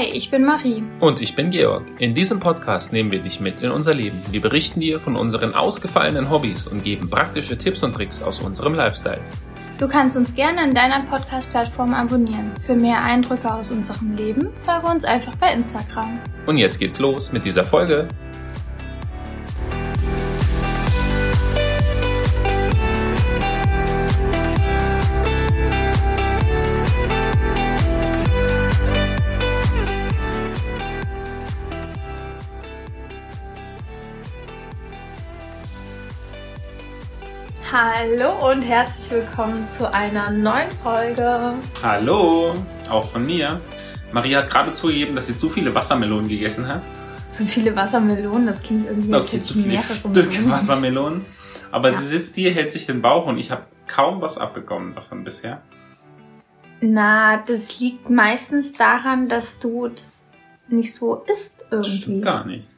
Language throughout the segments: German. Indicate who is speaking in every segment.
Speaker 1: Hi, ich bin Marie.
Speaker 2: Und ich bin Georg. In diesem Podcast nehmen wir dich mit in unser Leben. Wir berichten dir von unseren ausgefallenen Hobbys und geben praktische Tipps und Tricks aus unserem Lifestyle.
Speaker 1: Du kannst uns gerne in deiner Podcast-Plattform abonnieren. Für mehr Eindrücke aus unserem Leben folge uns einfach bei Instagram.
Speaker 2: Und jetzt geht's los mit dieser Folge.
Speaker 1: Hallo und herzlich willkommen zu einer neuen Folge.
Speaker 2: Hallo, auch von mir. Maria hat gerade zugegeben, dass sie zu viele Wassermelonen gegessen hat.
Speaker 1: Zu viele Wassermelonen, das klingt irgendwie
Speaker 2: okay, zu viele Stück Melonen. Wassermelonen. Aber ja. sie sitzt hier, hält sich den Bauch und ich habe kaum was abbekommen davon bisher.
Speaker 1: Na, das liegt meistens daran, dass du das nicht so isst irgendwie.
Speaker 2: Stimmt gar nicht.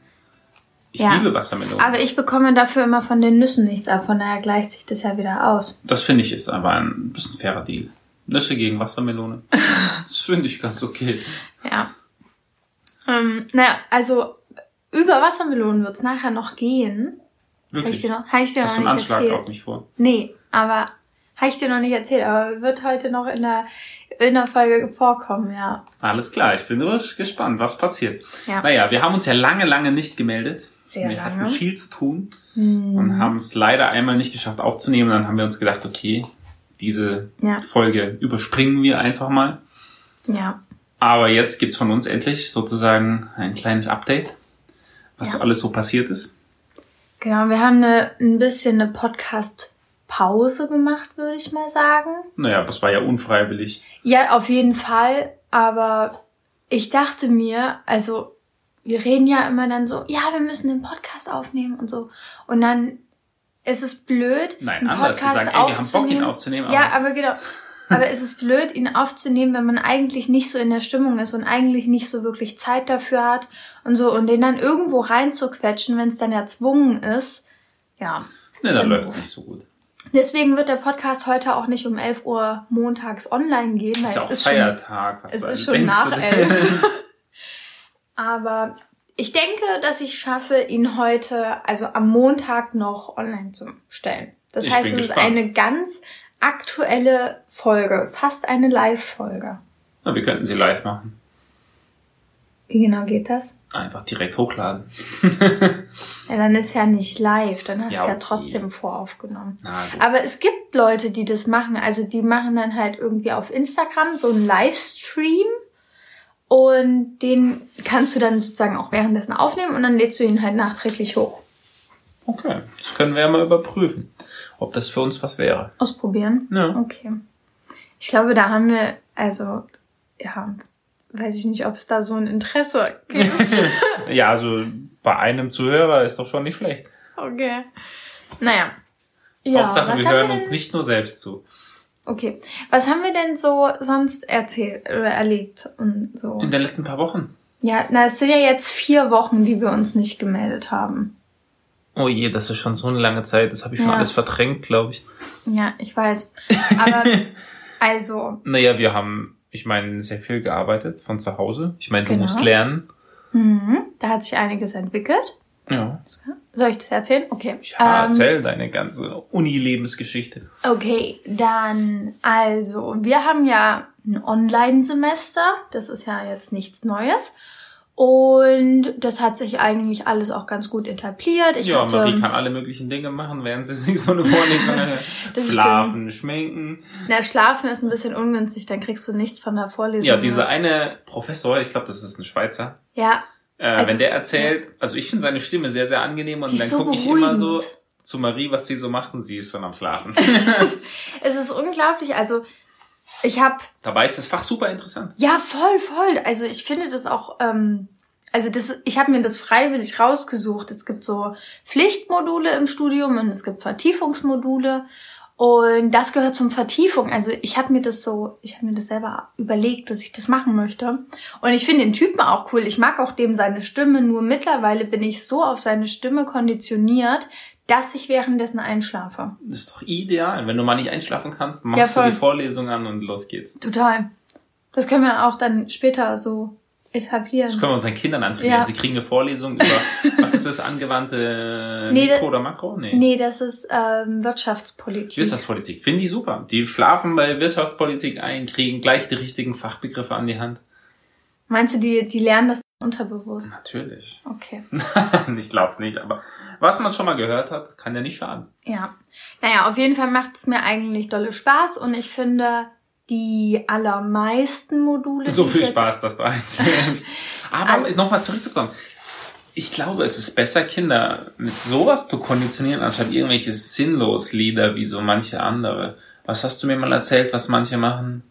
Speaker 2: Ich ja. liebe Wassermelonen.
Speaker 1: Aber ich bekomme dafür immer von den Nüssen nichts ab, von daher gleicht sich das ja wieder aus.
Speaker 2: Das finde ich ist aber ein bisschen fairer Deal. Nüsse gegen Wassermelone. das finde ich ganz okay.
Speaker 1: Ja. Ähm, naja, also über Wassermelonen wird es nachher noch gehen.
Speaker 2: Wirklich? Habe ich dir noch, hab ich dir Hast noch du einen Anschlag erzählt. auf mich vor?
Speaker 1: Nee, aber habe ich dir noch nicht erzählt, aber wird heute noch in der, in der Folge vorkommen, ja.
Speaker 2: Alles klar, ich bin gespannt, was passiert. Ja. Naja, wir haben uns ja lange, lange nicht gemeldet.
Speaker 1: Sehr
Speaker 2: wir
Speaker 1: lange.
Speaker 2: hatten viel zu tun hm. und haben es leider einmal nicht geschafft aufzunehmen. Dann haben wir uns gedacht, okay, diese ja. Folge überspringen wir einfach mal.
Speaker 1: Ja.
Speaker 2: Aber jetzt gibt's von uns endlich sozusagen ein kleines Update, was ja. alles so passiert ist.
Speaker 1: Genau, wir haben eine, ein bisschen eine Podcast-Pause gemacht, würde ich mal sagen.
Speaker 2: Naja, das war ja unfreiwillig.
Speaker 1: Ja, auf jeden Fall. Aber ich dachte mir, also wir reden ja immer dann so, ja, wir müssen den Podcast aufnehmen und so. Und dann ist es blöd,
Speaker 2: Nein, einen anders Podcast gesagt, ey, wir haben Bock, ihn aufzunehmen.
Speaker 1: Aber ja, aber genau. Aber ist es blöd, ihn aufzunehmen, wenn man eigentlich nicht so in der Stimmung ist und eigentlich nicht so wirklich Zeit dafür hat und so und den dann irgendwo reinzuquetschen, wenn es dann erzwungen ist. Ja.
Speaker 2: Ne, dann läuft es nicht so gut.
Speaker 1: Deswegen wird der Podcast heute auch nicht um 11 Uhr montags online gehen.
Speaker 2: Weil ist ja auch ist Feiertag.
Speaker 1: Schon, es ist schon nach 11. Aber ich denke, dass ich schaffe, ihn heute, also am Montag noch online zu stellen. Das ich heißt, es gespannt. ist eine ganz aktuelle Folge, fast eine Live-Folge.
Speaker 2: Na, wir könnten sie live machen.
Speaker 1: Wie genau geht das?
Speaker 2: Einfach direkt hochladen.
Speaker 1: ja, dann ist ja nicht live, dann hast du ja, okay. ja trotzdem voraufgenommen. Aber es gibt Leute, die das machen. Also die machen dann halt irgendwie auf Instagram so einen Livestream und den kannst du dann sozusagen auch währenddessen aufnehmen und dann lädst du ihn halt nachträglich hoch.
Speaker 2: Okay, das können wir ja mal überprüfen, ob das für uns was wäre.
Speaker 1: Ausprobieren?
Speaker 2: Ja.
Speaker 1: Okay. Ich glaube, da haben wir, also, ja, weiß ich nicht, ob es da so ein Interesse gibt.
Speaker 2: ja, also bei einem Zuhörer ist doch schon nicht schlecht.
Speaker 1: Okay. Naja.
Speaker 2: Ja, Hauptsache, wir hören wir uns nicht nur selbst zu.
Speaker 1: Okay. Was haben wir denn so sonst erzählt oder erlebt und so?
Speaker 2: In den letzten paar Wochen.
Speaker 1: Ja, na, es sind ja jetzt vier Wochen, die wir uns nicht gemeldet haben.
Speaker 2: Oh je, das ist schon so eine lange Zeit. Das habe ich schon ja. alles verdrängt, glaube ich.
Speaker 1: Ja, ich weiß. Aber also.
Speaker 2: Naja, wir haben, ich meine, sehr viel gearbeitet von zu Hause. Ich meine, du genau. musst lernen.
Speaker 1: Mhm. Da hat sich einiges entwickelt.
Speaker 2: Ja.
Speaker 1: Soll ich das erzählen? Okay.
Speaker 2: Ja, ähm, erzähl deine ganze Uni-Lebensgeschichte.
Speaker 1: Okay, dann, also, wir haben ja ein Online-Semester. Das ist ja jetzt nichts Neues. Und das hat sich eigentlich alles auch ganz gut etabliert.
Speaker 2: Ich ja, hatte, Marie kann alle möglichen Dinge machen, während sie sich so eine Vorlesung Schlafen, stimmt. schminken.
Speaker 1: Na, schlafen ist ein bisschen ungünstig, dann kriegst du nichts von der Vorlesung.
Speaker 2: Ja, dieser eine Professor, ich glaube, das ist ein Schweizer.
Speaker 1: Ja,
Speaker 2: äh, also, wenn der erzählt, also ich finde seine Stimme sehr, sehr angenehm und dann so gucke ich immer so zu Marie, was sie so macht und sie ist schon am Schlafen.
Speaker 1: es ist unglaublich, also ich habe.
Speaker 2: Dabei ist das Fach super interessant.
Speaker 1: Ja, voll, voll. Also ich finde das auch, ähm, also das, ich habe mir das freiwillig rausgesucht. Es gibt so Pflichtmodule im Studium und es gibt Vertiefungsmodule. Und das gehört zum Vertiefung. Also ich habe mir das so, ich habe mir das selber überlegt, dass ich das machen möchte. Und ich finde den Typen auch cool. Ich mag auch dem seine Stimme. Nur mittlerweile bin ich so auf seine Stimme konditioniert, dass ich währenddessen einschlafe.
Speaker 2: Das ist doch ideal. Wenn du mal nicht einschlafen kannst, machst ja, du die Vorlesung an und los geht's.
Speaker 1: Total. Das können wir auch dann später so etablieren.
Speaker 2: Das können wir unseren Kindern antrainieren.
Speaker 1: Ja.
Speaker 2: Sie kriegen eine Vorlesung über, was ist das, angewandte
Speaker 1: Nee,
Speaker 2: Mikro oder Makro? Nee.
Speaker 1: Nee, das ist ähm, Wirtschaftspolitik.
Speaker 2: Wirtschaftspolitik. Finde ich super. Die schlafen bei Wirtschaftspolitik ein, kriegen gleich die richtigen Fachbegriffe an die Hand.
Speaker 1: Meinst du, die, die lernen das unterbewusst?
Speaker 2: Natürlich.
Speaker 1: Okay.
Speaker 2: ich glaub's nicht, aber was man schon mal gehört hat, kann ja nicht schaden.
Speaker 1: Ja. Naja, auf jeden Fall macht es mir eigentlich dolle Spaß und ich finde, die allermeisten Module.
Speaker 2: So viel Spaß, dass du eins nimmst. Aber nochmal zurückzukommen. Ich glaube, es ist besser, Kinder mit sowas zu konditionieren, anstatt irgendwelche sinnlos Lieder wie so manche andere. Was hast du mir mal erzählt, was manche machen?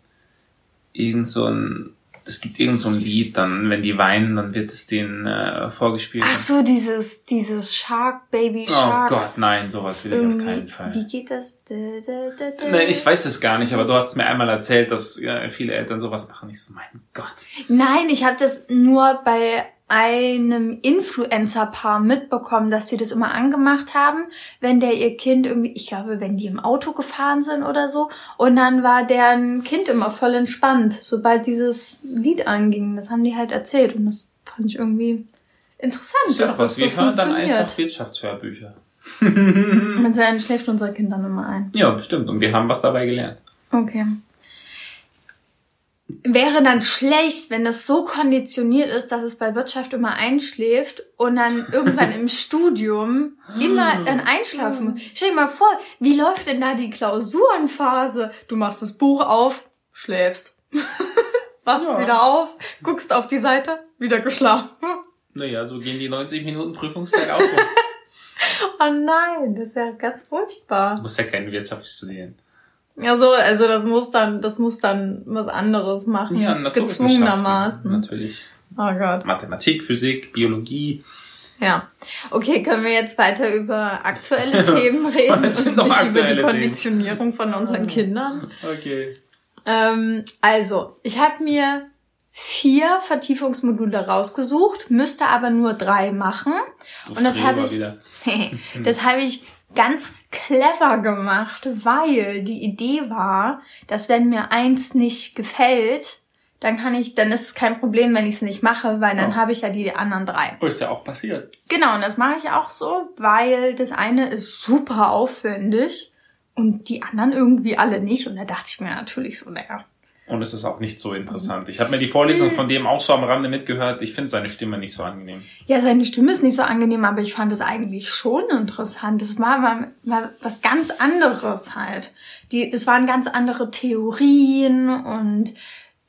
Speaker 2: Irgend so ein, es gibt irgend so ein Lied, dann, wenn die weinen, dann wird es denen äh, vorgespielt.
Speaker 1: Ach so, dieses, dieses Shark, Baby
Speaker 2: oh
Speaker 1: Shark.
Speaker 2: Gott, nein, sowas will ich auf
Speaker 1: Irgendwie-
Speaker 2: keinen Fall.
Speaker 1: Wie geht das? Da, da, da, da.
Speaker 2: Nein, ich weiß es gar nicht, aber du hast mir einmal erzählt, dass äh, viele Eltern sowas machen. Ich so, mein Gott.
Speaker 1: Nein, ich habe das nur bei einem Influencer-Paar mitbekommen, dass sie das immer angemacht haben, wenn der ihr Kind irgendwie, ich glaube, wenn die im Auto gefahren sind oder so, und dann war deren Kind immer voll entspannt, sobald dieses Lied anging. Das haben die halt erzählt und das fand ich irgendwie interessant,
Speaker 2: ja was.
Speaker 1: das so
Speaker 2: Wir hören dann einfach Wirtschaftshörbücher.
Speaker 1: Mit seinen schläft unser Kind dann immer ein.
Speaker 2: Ja, stimmt. Und wir haben was dabei gelernt.
Speaker 1: Okay. Wäre dann schlecht, wenn das so konditioniert ist, dass es bei Wirtschaft immer einschläft und dann irgendwann im Studium immer dann einschlafen muss. Stell dir mal vor, wie läuft denn da die Klausurenphase? Du machst das Buch auf, schläfst. Wachst
Speaker 2: Ja.
Speaker 1: wieder auf, guckst auf die Seite, wieder geschlafen.
Speaker 2: Naja, so gehen die 90 Minuten Prüfungszeit auch.
Speaker 1: Oh nein, das ist ja ganz furchtbar.
Speaker 2: Du musst ja keine Wirtschaft studieren.
Speaker 1: Ja, so, also das muss dann, das muss dann was anderes machen.
Speaker 2: Ja,
Speaker 1: gezwungenermaßen.
Speaker 2: Natürlich.
Speaker 1: Oh Gott.
Speaker 2: Mathematik, Physik, Biologie.
Speaker 1: Ja. Okay, können wir jetzt weiter über aktuelle Themen reden und nicht über die
Speaker 2: aktuelle Themen?
Speaker 1: Konditionierung von unseren Kindern?
Speaker 2: Okay.
Speaker 1: Ähm, also, ich habe mir vier Vertiefungsmodule rausgesucht, müsste aber nur drei machen.
Speaker 2: Du
Speaker 1: Und das habe ich- das habe ich ganz clever gemacht, weil die Idee war, dass wenn mir eins nicht gefällt, dann kann ich, dann ist es kein Problem, wenn ich es nicht mache, weil dann
Speaker 2: Oh.
Speaker 1: habe ich ja die anderen drei.
Speaker 2: Oh, ist ja auch passiert.
Speaker 1: Genau, und das mache ich auch so, weil das eine ist super aufwendig und die anderen irgendwie alle nicht. Und da dachte ich mir natürlich so, naja.
Speaker 2: Und es ist auch nicht so interessant. Ich habe mir die Vorlesung von dem auch so am Rande mitgehört. Ich finde seine Stimme nicht so angenehm.
Speaker 1: Ja, seine Stimme ist nicht so angenehm, aber ich fand es eigentlich schon interessant. Das war mal, mal was ganz anderes halt. Die, das waren ganz andere Theorien und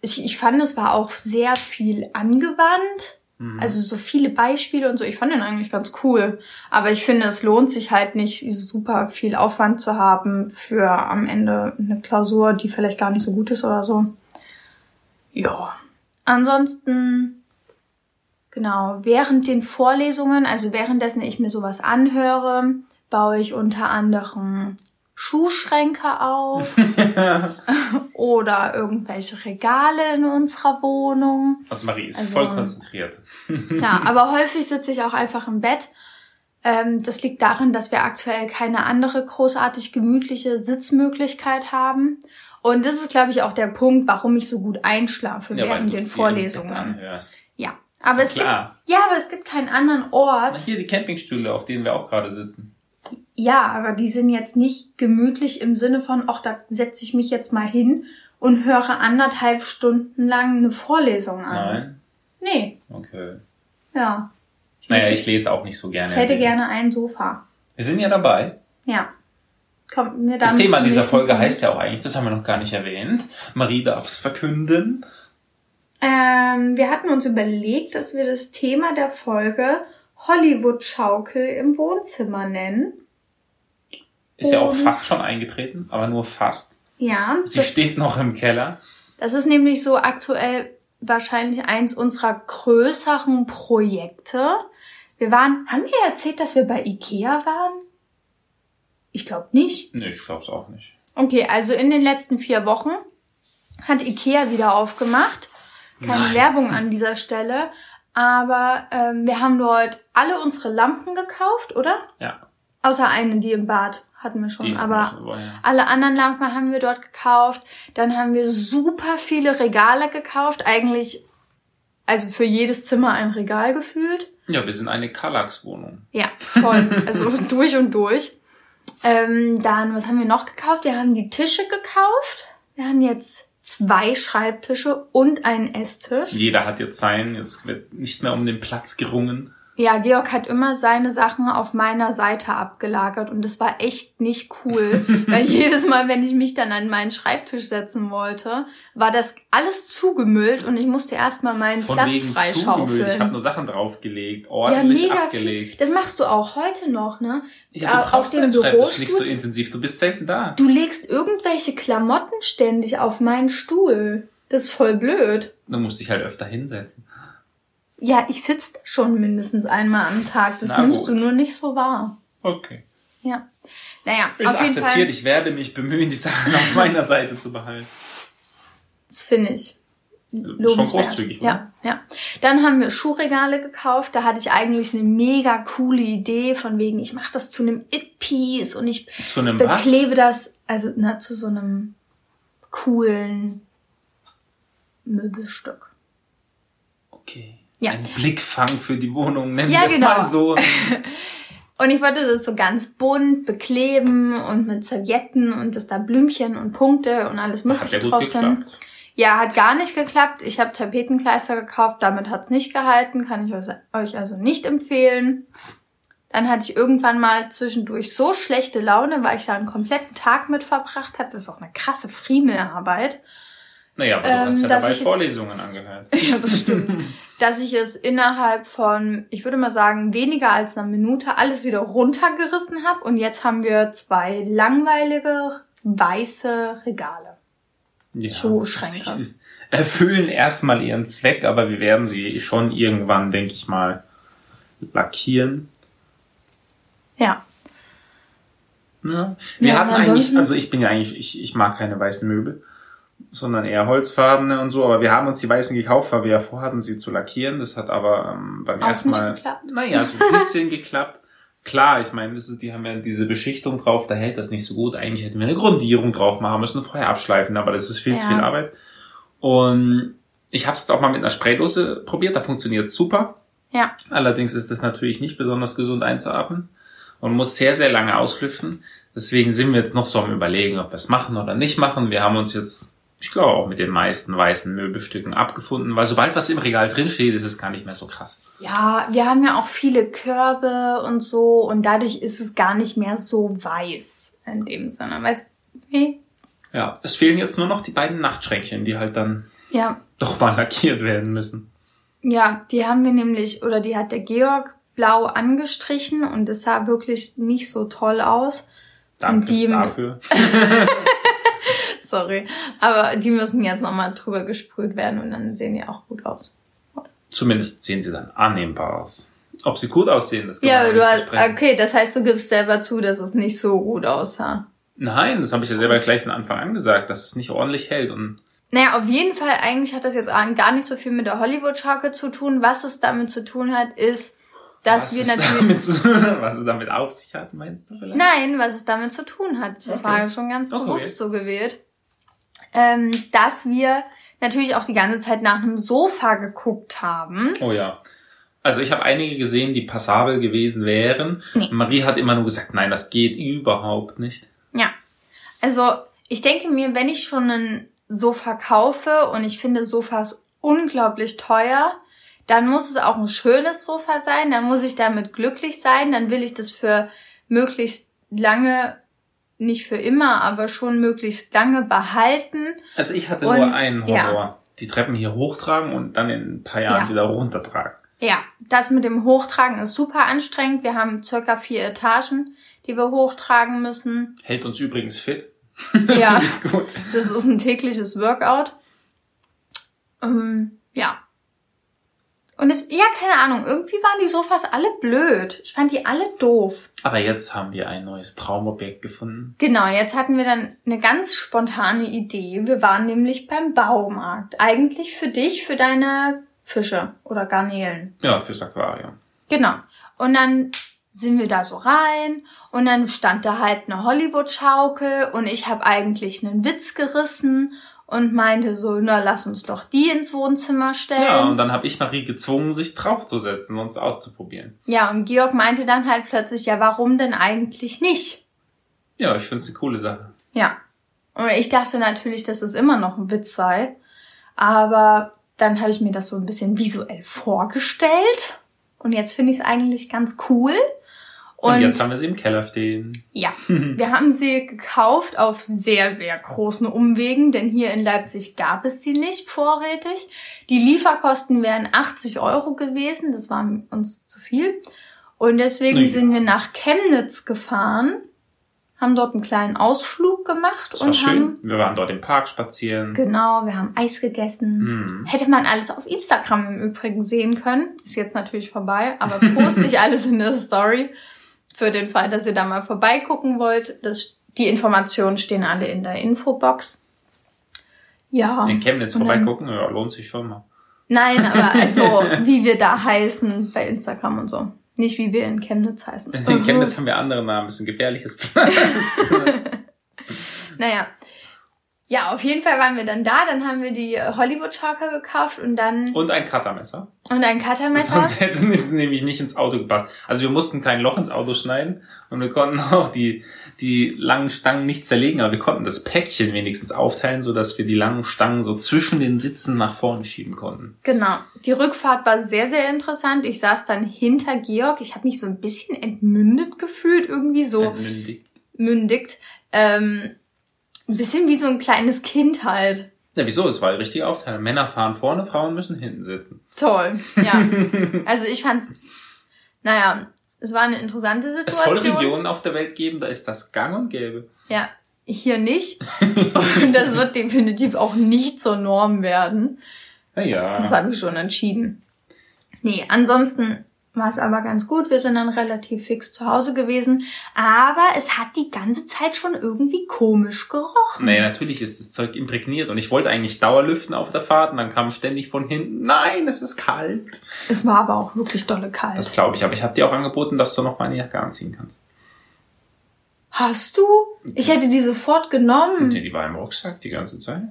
Speaker 1: ich, ich fand, es war auch sehr viel angewandt.
Speaker 2: Mhm.
Speaker 1: Also so viele Beispiele und so. Ich fand den eigentlich ganz cool. Aber ich finde, es lohnt sich halt nicht, super viel Aufwand zu haben für am Ende eine Klausur, die vielleicht gar nicht so gut ist oder so. Ja. Ansonsten, genau, während den Vorlesungen, also währenddessen ich mir sowas anhöre, baue ich unter anderem Schuhschränke auf oder irgendwelche Regale in unserer Wohnung.
Speaker 2: Also Marie ist
Speaker 1: Also-
Speaker 2: voll konzentriert.
Speaker 1: Ja, aber häufig sitze ich auch einfach im Bett. Ähm, das liegt daran, dass wir aktuell keine andere großartig gemütliche Sitzmöglichkeit haben. Und das ist, glaube ich, auch der Punkt, warum ich so gut einschlafe
Speaker 2: Ja,
Speaker 1: während den Vorlesungen. Ja, aber es gibt,
Speaker 2: klar.
Speaker 1: ja, aber es gibt keinen anderen
Speaker 2: Na,
Speaker 1: Ort.
Speaker 2: hier die Campingstühle, auf denen wir auch gerade sitzen.
Speaker 1: Ja, aber die sind jetzt nicht gemütlich im Sinne von, ach, da setze ich mich jetzt mal hin und höre anderthalb Stunden lang eine Vorlesung an.
Speaker 2: Nein?
Speaker 1: Nee,
Speaker 2: Okay.
Speaker 1: ja. Ich,
Speaker 2: Naja,
Speaker 1: möchte-
Speaker 2: ich lese auch nicht so gerne.
Speaker 1: ich hätte gerne ein Sofa.
Speaker 2: Wir sind ja dabei.
Speaker 1: Ja. Kommt mir
Speaker 2: Das Thema dieser Folge
Speaker 1: Punkt.
Speaker 2: heißt ja auch eigentlich, das haben wir noch gar nicht erwähnt. Marie darf es verkünden.
Speaker 1: Ähm, wir hatten uns überlegt, dass wir das Thema der Folge Hollywood-Schaukel im Wohnzimmer nennen.
Speaker 2: Ist ja auch
Speaker 1: Und-
Speaker 2: fast schon eingetreten, aber nur fast.
Speaker 1: Ja,
Speaker 2: Sie steht noch im Keller.
Speaker 1: das ist nämlich so aktuell wahrscheinlich eins unserer größeren Projekte. Wir waren, haben wir erzählt, dass wir bei Ikea waren? Ich glaube nicht.
Speaker 2: Nee, ich glaube es auch nicht.
Speaker 1: Okay, also in den letzten vier Wochen hat Ikea wieder aufgemacht. Keine
Speaker 2: Nein.
Speaker 1: Werbung an dieser Stelle. Aber ähm, wir haben dort alle unsere Lampen gekauft, oder?
Speaker 2: Ja.
Speaker 1: Außer eine, die im Bad hatten wir schon.
Speaker 2: Die
Speaker 1: aber
Speaker 2: wir, ja.
Speaker 1: alle anderen Lampen haben wir dort gekauft. Dann haben wir super viele Regale gekauft. Eigentlich also für jedes Zimmer ein Regal gefühlt.
Speaker 2: Ja, wir sind eine Kallax-Wohnung.
Speaker 1: Ja, voll. Also durch und durch. Ähm, dann, was haben wir noch gekauft? Wir haben die Tische gekauft. Wir haben jetzt zwei Schreibtische und einen Esstisch.
Speaker 2: Jeder hat jetzt seinen, jetzt wird nicht mehr um den Platz gerungen.
Speaker 1: Ja, Georg hat immer seine Sachen auf meiner Seite abgelagert und das war echt nicht cool, weil jedes Mal, wenn ich mich dann an meinen Schreibtisch setzen wollte, war das alles zugemüllt und ich musste erstmal meinen
Speaker 2: Von
Speaker 1: Platz
Speaker 2: wegen
Speaker 1: freischaufeln.
Speaker 2: Ich habe nur Sachen draufgelegt,
Speaker 1: Ja,
Speaker 2: ordentlich
Speaker 1: mega
Speaker 2: abgelegt.
Speaker 1: viel. Das machst du auch heute noch, ne?
Speaker 2: Ja, du
Speaker 1: Äh,
Speaker 2: brauchst
Speaker 1: dem
Speaker 2: Schreibtisch nicht so
Speaker 1: Bürostuhl.
Speaker 2: intensiv. Du bist selten da.
Speaker 1: Du legst irgendwelche Klamotten ständig auf meinen Stuhl. Das ist voll blöd.
Speaker 2: Du musst dich halt öfter hinsetzen.
Speaker 1: Ja, ich sitze schon mindestens einmal am Tag. Das
Speaker 2: Na
Speaker 1: nimmst
Speaker 2: gut.
Speaker 1: du nur nicht so wahr.
Speaker 2: Okay.
Speaker 1: Ja. Naja,
Speaker 2: Ist
Speaker 1: auf jeden
Speaker 2: akzeptiert.
Speaker 1: Fall.
Speaker 2: Ich werde mich bemühen, die Sachen auf meiner Seite zu behalten.
Speaker 1: Das finde ich.
Speaker 2: Schon großzügig, oder?
Speaker 1: Ja, ja. Dann haben wir Schuhregale gekauft. Da hatte ich eigentlich eine mega coole Idee von wegen, ich mache das zu einem It-Piece und ich beklebe
Speaker 2: was?
Speaker 1: das, also na, zu so einem coolen Möbelstück.
Speaker 2: Okay.
Speaker 1: Ja.
Speaker 2: Ein Blickfang für die Wohnung, nennen
Speaker 1: Ja,
Speaker 2: wir es
Speaker 1: genau.
Speaker 2: mal so.
Speaker 1: Und ich wollte das so ganz bunt bekleben und mit Servietten und dass da Blümchen und Punkte und alles
Speaker 2: Hat
Speaker 1: mögliche
Speaker 2: ja gut
Speaker 1: drauf sind. Ja, hat gar nicht geklappt. Ich habe Tapetenkleister gekauft, damit hat's nicht gehalten, kann ich euch also nicht empfehlen. Dann hatte ich irgendwann mal zwischendurch so schlechte Laune, weil ich da einen kompletten Tag mit verbracht habe. Das ist auch eine krasse Friemelarbeit.
Speaker 2: Naja, aber du
Speaker 1: Ähm,
Speaker 2: hast ja dabei
Speaker 1: ich es-
Speaker 2: Vorlesungen angehört.
Speaker 1: Ja, das stimmt. Dass ich es innerhalb von, ich würde mal sagen, weniger als einer Minute alles wieder runtergerissen habe. Und jetzt haben wir zwei langweilige weiße Regale.
Speaker 2: Ja,
Speaker 1: Schuhschränke.
Speaker 2: Erfüllen erstmal ihren Zweck, aber wir werden sie schon irgendwann, denke ich mal, lackieren.
Speaker 1: Ja.
Speaker 2: Ja. Wir
Speaker 1: Ja,
Speaker 2: hatten eigentlich, also ich bin ja eigentlich, ich, ich mag keine weißen Möbel, sondern eher holzfarbene und so, aber wir haben uns die weißen gekauft, weil wir ja vorhatten, sie zu lackieren. Das hat aber ähm, beim
Speaker 1: Auch
Speaker 2: ersten
Speaker 1: nicht
Speaker 2: Mal,
Speaker 1: geklappt.
Speaker 2: naja, so ein bisschen geklappt. Klar, ich meine, ist, die haben ja diese Beschichtung drauf, da hält das nicht so gut. Eigentlich hätten wir eine Grundierung drauf machen müssen, vorher abschleifen, aber das ist viel zu
Speaker 1: Ja.
Speaker 2: viel Arbeit. Und ich habe es jetzt auch mal mit einer Spraydose probiert, da funktioniert super.
Speaker 1: Ja.
Speaker 2: Allerdings ist das natürlich nicht besonders gesund einzuatmen und muss sehr, sehr lange auslüften. Deswegen sind wir jetzt noch so am überlegen, ob wir es machen oder nicht machen. Wir haben uns jetzt, ich glaube, auch mit den meisten weißen Möbelstücken abgefunden, weil sobald was im Regal drin steht, ist es gar nicht mehr so krass.
Speaker 1: Ja, wir haben ja auch viele Körbe und so und dadurch ist es gar nicht mehr so weiß in dem Sinne. Weißt du? Nee.
Speaker 2: Ja, es fehlen jetzt nur noch die beiden Nachtschränkchen, die halt dann
Speaker 1: Ja.
Speaker 2: doch mal lackiert werden müssen.
Speaker 1: Ja, die haben wir nämlich, oder die hat der Georg blau angestrichen und es sah wirklich nicht so toll aus.
Speaker 2: Danke
Speaker 1: Und die-
Speaker 2: dafür.
Speaker 1: Sorry. Aber die müssen jetzt nochmal drüber gesprüht werden und dann sehen die auch gut aus.
Speaker 2: Zumindest sehen sie dann annehmbar aus. Ob sie gut aussehen, das kann
Speaker 1: Ja,
Speaker 2: man
Speaker 1: du
Speaker 2: nicht
Speaker 1: hast, okay, das heißt, du gibst selber zu, dass es nicht so gut aussah.
Speaker 2: Nein, das habe ich ja selber gleich von Anfang an gesagt, dass es nicht ordentlich hält und
Speaker 1: Naja, auf jeden Fall, eigentlich hat das jetzt gar nicht so viel mit der Hollywood-Schaukel zu tun. Was es damit zu tun hat, ist, dass
Speaker 2: was
Speaker 1: wir natürlich...
Speaker 2: damit, was es damit auf sich hat, meinst du vielleicht?
Speaker 1: Nein, was es damit zu tun hat. Das
Speaker 2: Okay.
Speaker 1: war ja schon ganz
Speaker 2: Okay.
Speaker 1: bewusst so gewählt. Ähm, dass wir natürlich auch die ganze Zeit nach einem Sofa geguckt haben.
Speaker 2: Oh ja. Also ich habe einige gesehen, die passabel gewesen wären.
Speaker 1: Nee.
Speaker 2: Marie hat immer nur gesagt, nein, das geht überhaupt nicht.
Speaker 1: Ja. Also, ich denke mir, wenn ich schon ein Sofa kaufe und ich finde Sofas unglaublich teuer, dann muss es auch ein schönes Sofa sein, dann muss ich damit glücklich sein, dann will ich das für möglichst lange, nicht für immer, aber schon möglichst lange behalten.
Speaker 2: Also ich hatte
Speaker 1: Und-
Speaker 2: nur einen Horror.
Speaker 1: ja.
Speaker 2: Die Treppen hier hochtragen und dann in ein paar Jahren
Speaker 1: Ja.
Speaker 2: wieder runtertragen.
Speaker 1: Ja, das mit dem Hochtragen ist super anstrengend. Wir haben circa vier Etagen, die wir hochtragen müssen.
Speaker 2: Hält uns übrigens fit.
Speaker 1: Ja.
Speaker 2: Ich gut.
Speaker 1: Das ist ein tägliches Workout. Ähm, ja. Und es, ja, keine Ahnung, irgendwie waren die Sofas alle blöd. Ich fand die alle doof.
Speaker 2: Aber jetzt haben wir ein neues Traumobjekt gefunden.
Speaker 1: Genau, jetzt hatten wir dann eine ganz spontane Idee. Wir waren nämlich beim Baumarkt. Eigentlich für dich, für deine Fische oder Garnelen.
Speaker 2: Ja, fürs Aquarium.
Speaker 1: Genau. Und dann sind wir da so rein und dann stand da halt eine Hollywood-Schaukel und ich habe eigentlich einen Witz gerissen und meinte so, na lass uns doch die ins Wohnzimmer stellen.
Speaker 2: Ja, und dann habe ich Marie gezwungen, sich draufzusetzen und es auszuprobieren.
Speaker 1: Ja, und Georg meinte dann halt plötzlich, ja, warum denn eigentlich nicht?
Speaker 2: Ja, ich finde es eine coole Sache.
Speaker 1: Ja. Und ich dachte natürlich, dass es immer noch ein Witz sei. Aber dann habe ich mir das so ein bisschen visuell vorgestellt. Und jetzt finde ich es eigentlich ganz cool.
Speaker 2: Und, und, jetzt haben wir sie im Keller stehen.
Speaker 1: Ja, wir haben sie gekauft auf sehr, sehr großen Umwegen, denn hier in Leipzig gab es sie nicht vorrätig. Die Lieferkosten wären 80 Euro gewesen, das war uns zu viel. Und deswegen nee. sind wir nach Chemnitz gefahren haben dort einen kleinen Ausflug gemacht
Speaker 2: das und war schön. haben. Wir waren dort im Park spazieren.
Speaker 1: Genau, wir haben Eis gegessen. Mhm. Hätte man alles auf Instagram im Übrigen sehen können. Ist jetzt natürlich vorbei, aber poste ich alles in der Story. Für den Fall, dass ihr da mal vorbeigucken wollt. Das, die Informationen stehen alle in der Infobox.
Speaker 2: Ja. In Chemnitz vorbeigucken, ja, lohnt sich schon mal.
Speaker 1: Nein, aber also, wie wir da heißen bei Instagram und so. Nicht wie wir in Chemnitz heißen.
Speaker 2: In Chemnitz haben wir andere Namen, ist ein gefährliches
Speaker 1: Platz. naja. Ja, auf jeden Fall waren wir dann da, dann haben wir die Hollywood Sharker gekauft und dann.
Speaker 2: Und ein Cuttermesser.
Speaker 1: Und ein Cuttermesser.
Speaker 2: Sonst hätten es nämlich nicht ins Auto gepasst. Also wir mussten kein Loch ins Auto schneiden und wir konnten auch die, die langen Stangen nicht zerlegen, aber wir konnten das Päckchen wenigstens aufteilen, so dass wir die langen Stangen so zwischen den Sitzen nach vorne schieben konnten.
Speaker 1: Genau. Die Rückfahrt war sehr, sehr interessant. Ich saß dann hinter Georg. Ich habe mich so ein bisschen entmündet gefühlt, irgendwie so. Entmündigt. Mündigt. Ähm, ein bisschen wie so ein kleines Kind halt.
Speaker 2: Ja, wieso? Es war die richtige Aufteilung. Männer fahren vorne, Frauen müssen hinten sitzen.
Speaker 1: Toll, ja. also ich fand's, naja, es war eine interessante Situation.
Speaker 2: Es soll Regionen auf der Welt geben, da ist das gang und gäbe.
Speaker 1: Ja, hier nicht. und das wird definitiv auch nicht zur Norm werden.
Speaker 2: Ja.
Speaker 1: Das habe ich schon entschieden. Nee, ansonsten war es aber ganz gut. Wir sind dann relativ fix zu Hause gewesen. Aber es hat die ganze Zeit schon irgendwie komisch gerochen.
Speaker 2: Nee, natürlich ist das Zeug imprägniert. Und ich wollte eigentlich Dauerlüften auf der Fahrt. Und dann kam ständig von hinten, nein, es ist kalt.
Speaker 1: Es war aber auch wirklich dolle kalt.
Speaker 2: Das glaube ich. Aber ich habe dir auch angeboten, dass du noch meine Jacke anziehen kannst.
Speaker 1: Hast du? Ich hätte die sofort genommen.
Speaker 2: Nee, die war im Rucksack die ganze Zeit.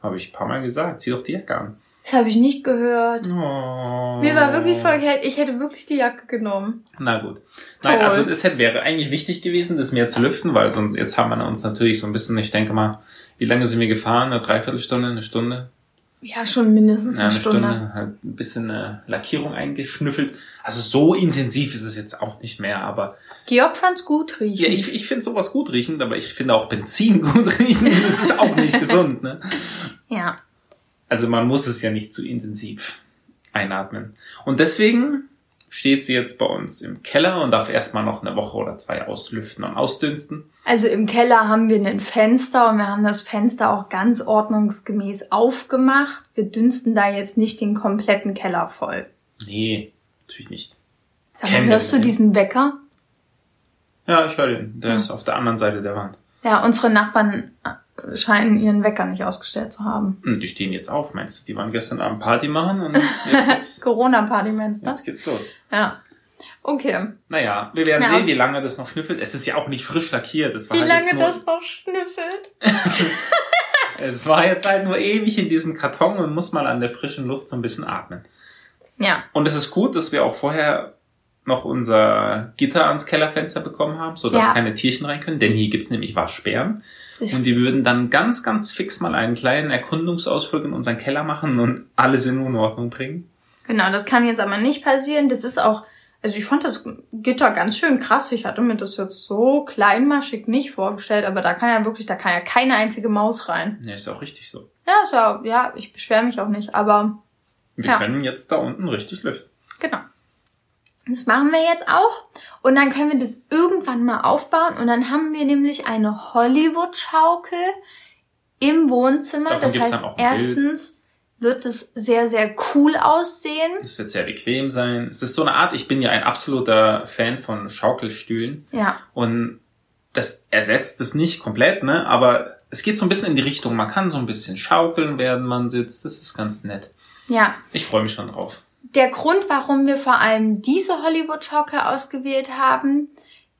Speaker 2: Habe ich ein paar Mal gesagt. Zieh doch die Jacke an.
Speaker 1: Das habe ich nicht gehört. Oh. Mir war wirklich voll, ich hätte wirklich die Jacke genommen.
Speaker 2: Na gut. Nein, also es hätte, wäre eigentlich wichtig gewesen, das mehr zu lüften, weil so, jetzt haben wir uns natürlich so ein bisschen, ich denke mal, wie lange sind wir gefahren? Eine Dreiviertelstunde, eine Stunde?
Speaker 1: Ja, schon mindestens eine, ja, eine Stunde.
Speaker 2: Stunde. Halt ein bisschen eine Lackierung eingeschnüffelt. Also so intensiv ist es jetzt auch nicht mehr, aber.
Speaker 1: Georg fand's gut riechen.
Speaker 2: Ja, ich, ich finde sowas gut riechend, aber ich finde auch Benzin gut riechen. Das ist auch nicht gesund, ne?
Speaker 1: Ja.
Speaker 2: Also man muss es ja nicht zu intensiv einatmen. Und deswegen steht sie jetzt bei uns im Keller und darf erstmal noch eine Woche oder zwei auslüften und ausdünsten.
Speaker 1: Also im Keller haben wir ein Fenster und wir haben das Fenster auch ganz ordnungsgemäß aufgemacht. Wir dünsten da jetzt nicht den kompletten Keller voll.
Speaker 2: Nee, natürlich nicht.
Speaker 1: Sag mal, hörst du diesen Wecker?
Speaker 2: Ja, ich höre den. Der ja. ist auf der anderen Seite der Wand.
Speaker 1: Ja, unsere Nachbarn scheinen ihren Wecker nicht ausgestellt zu haben.
Speaker 2: Und die stehen jetzt auf, meinst du? Die waren gestern Abend Party machen und
Speaker 1: jetzt Corona-Party meinst du?
Speaker 2: Jetzt geht's los.
Speaker 1: Ja. Okay.
Speaker 2: Naja, wir werden Na, sehen, wie lange das noch schnüffelt. Es ist ja auch nicht frisch lackiert. Das war
Speaker 1: wie
Speaker 2: halt
Speaker 1: lange nur, das noch schnüffelt?
Speaker 2: es war jetzt halt nur ewig in diesem Karton und muss mal an der frischen Luft so ein bisschen atmen.
Speaker 1: Ja.
Speaker 2: Und es ist gut, dass wir auch vorher noch unser Gitter ans Kellerfenster bekommen haben, sodass ja. keine Tierchen rein können, denn hier gibt's nämlich Waschbären. Und die würden dann ganz, ganz fix mal einen kleinen Erkundungsausflug in unseren Keller machen und alles in Unordnung bringen.
Speaker 1: Genau, das kann jetzt aber nicht passieren. Das ist auch, also ich fand das Gitter ganz schön krass. Ich hatte mir das jetzt so kleinmaschig nicht vorgestellt, aber da kann ja wirklich, da kann ja keine einzige Maus rein.
Speaker 2: Ja, ist auch richtig so.
Speaker 1: Ja, ist ja, ja, ich beschwere mich auch nicht, aber.
Speaker 2: Wir ja. können jetzt da unten richtig lüften.
Speaker 1: Genau. Das machen wir jetzt auch. Und dann können wir das irgendwann mal aufbauen. Und dann haben wir nämlich eine Hollywood-Schaukel im Wohnzimmer. Davon das heißt, erstens wird es sehr, sehr cool aussehen.
Speaker 2: Es wird sehr bequem sein. Es ist so eine Art, ich bin ja ein absoluter Fan von Schaukelstühlen.
Speaker 1: Ja.
Speaker 2: Und das ersetzt es nicht komplett, ne? Aber es geht so ein bisschen in die Richtung. Man kann so ein bisschen schaukeln, während man sitzt. Das ist ganz nett.
Speaker 1: Ja.
Speaker 2: Ich freue mich schon drauf
Speaker 1: der Grund, warum wir vor allem diese Hollywood-Schaukel ausgewählt haben,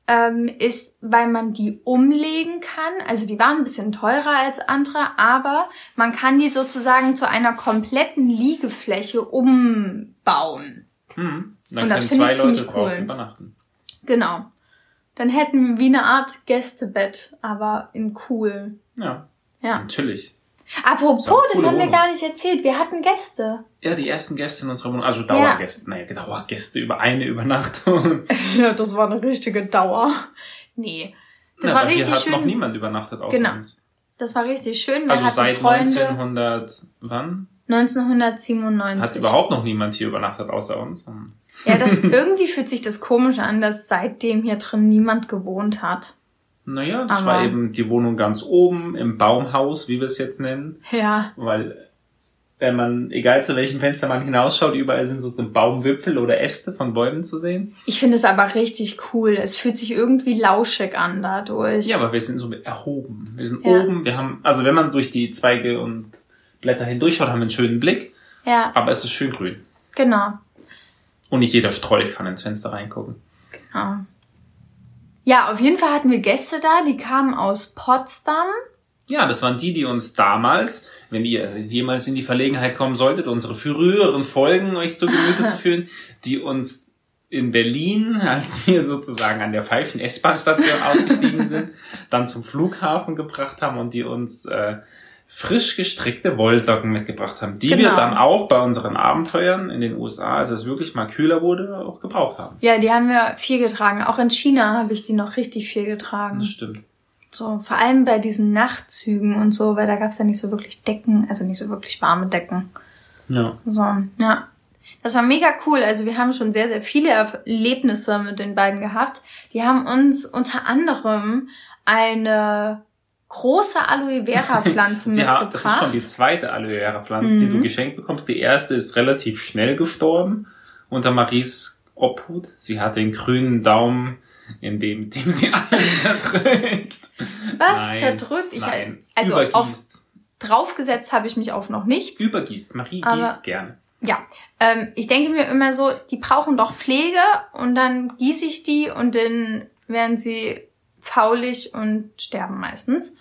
Speaker 1: ähm, ist, weil man die umlegen kann. Also die waren ein bisschen teurer als andere, aber man kann die sozusagen zu einer kompletten Liegefläche umbauen.
Speaker 2: Hm. Dann
Speaker 1: Und das
Speaker 2: können
Speaker 1: finde
Speaker 2: zwei
Speaker 1: ich ziemlich
Speaker 2: Leute drauf
Speaker 1: cool.
Speaker 2: übernachten.
Speaker 1: Genau. Dann hätten wir wie eine Art Gästebett, aber in cool.
Speaker 2: Ja,
Speaker 1: Ja.
Speaker 2: natürlich.
Speaker 1: Apropos,
Speaker 2: So,
Speaker 1: das haben wir gar nicht erzählt. Wir hatten Gäste.
Speaker 2: Ja, die ersten Gäste in unserer Wohnung, also Dauergäste, naja, Dauergäste über eine Übernachtung.
Speaker 1: Ja, das war eine richtige Dauer. Nee. Das
Speaker 2: Na,
Speaker 1: war
Speaker 2: aber hier
Speaker 1: richtig
Speaker 2: hat noch
Speaker 1: schön.
Speaker 2: niemand übernachtet außer
Speaker 1: Genau.
Speaker 2: uns.
Speaker 1: Das war richtig schön. Wir
Speaker 2: Also seit
Speaker 1: Freunde
Speaker 2: 1900, wann?
Speaker 1: 1997.
Speaker 2: Hat überhaupt noch niemand hier übernachtet außer uns.
Speaker 1: Ja, das, irgendwie fühlt sich das komisch an, dass seitdem hier drin niemand gewohnt hat.
Speaker 2: Naja, das
Speaker 1: Aber-
Speaker 2: war eben die Wohnung ganz oben im Baumhaus, wie wir es jetzt nennen.
Speaker 1: Ja.
Speaker 2: Weil, wenn man, egal zu welchem Fenster man hinausschaut, überall sind so, Baumwipfel oder Äste von Bäumen zu sehen.
Speaker 1: Ich finde es aber richtig cool. Es fühlt sich irgendwie lauschig an dadurch.
Speaker 2: Ja, aber wir sind so erhoben. Wir sind
Speaker 1: Ja.
Speaker 2: oben, wir haben, also wenn man durch die Zweige und Blätter hindurchschaut, haben wir einen schönen Blick,
Speaker 1: Ja,
Speaker 2: aber es ist schön grün.
Speaker 1: genau.
Speaker 2: Und nicht jeder Strolch kann ins Fenster reingucken.
Speaker 1: Ja. Ja, auf jeden Fall hatten wir Gäste da, die kamen aus Potsdam.
Speaker 2: Ja, das waren die, die uns damals, wenn ihr jemals in die Verlegenheit kommen solltet, unsere früheren Folgen euch zu Gemüte zu führen, die uns in Berlin, als wir sozusagen an der falschen S-Bahn-Station ausgestiegen sind, dann zum Flughafen gebracht haben und die uns äh, frisch gestrickte Wollsocken mitgebracht haben, die wir
Speaker 1: Genau.
Speaker 2: dann auch bei unseren Abenteuern in den USA, als es wirklich mal kühler wurde, auch gebraucht haben.
Speaker 1: Ja, die haben wir viel getragen. Auch in China habe ich die noch richtig viel getragen.
Speaker 2: Das stimmt.
Speaker 1: So, vor allem bei diesen Nachtzügen und so, weil da gab es ja nicht so wirklich Decken, also nicht so wirklich warme Decken.
Speaker 2: Ja.
Speaker 1: So, ja. Das war mega cool. Also wir haben schon sehr, sehr viele Erlebnisse mit den beiden gehabt. Die haben uns unter anderem eine große Aloe Vera Pflanze
Speaker 2: Sie
Speaker 1: mitgebracht.
Speaker 2: das ist schon die zweite Aloe Vera Pflanze, die du
Speaker 1: Mhm.
Speaker 2: geschenkt bekommst. Die erste ist relativ schnell gestorben unter Maries Obhut. Sie hat den grünen Daumen, in dem, dem sie alles zerdrückt.
Speaker 1: Was?
Speaker 2: Nein,
Speaker 1: Zerdrückt? Ich
Speaker 2: Nein,
Speaker 1: also auf draufgesetzt habe ich mich auf noch nichts.
Speaker 2: Übergießt. Marie
Speaker 1: Aber-
Speaker 2: gießt gerne.
Speaker 1: Ja, ähm, ich denke mir immer so, die brauchen doch Pflege und dann gieße ich die und dann werden sie faulig und sterben meistens.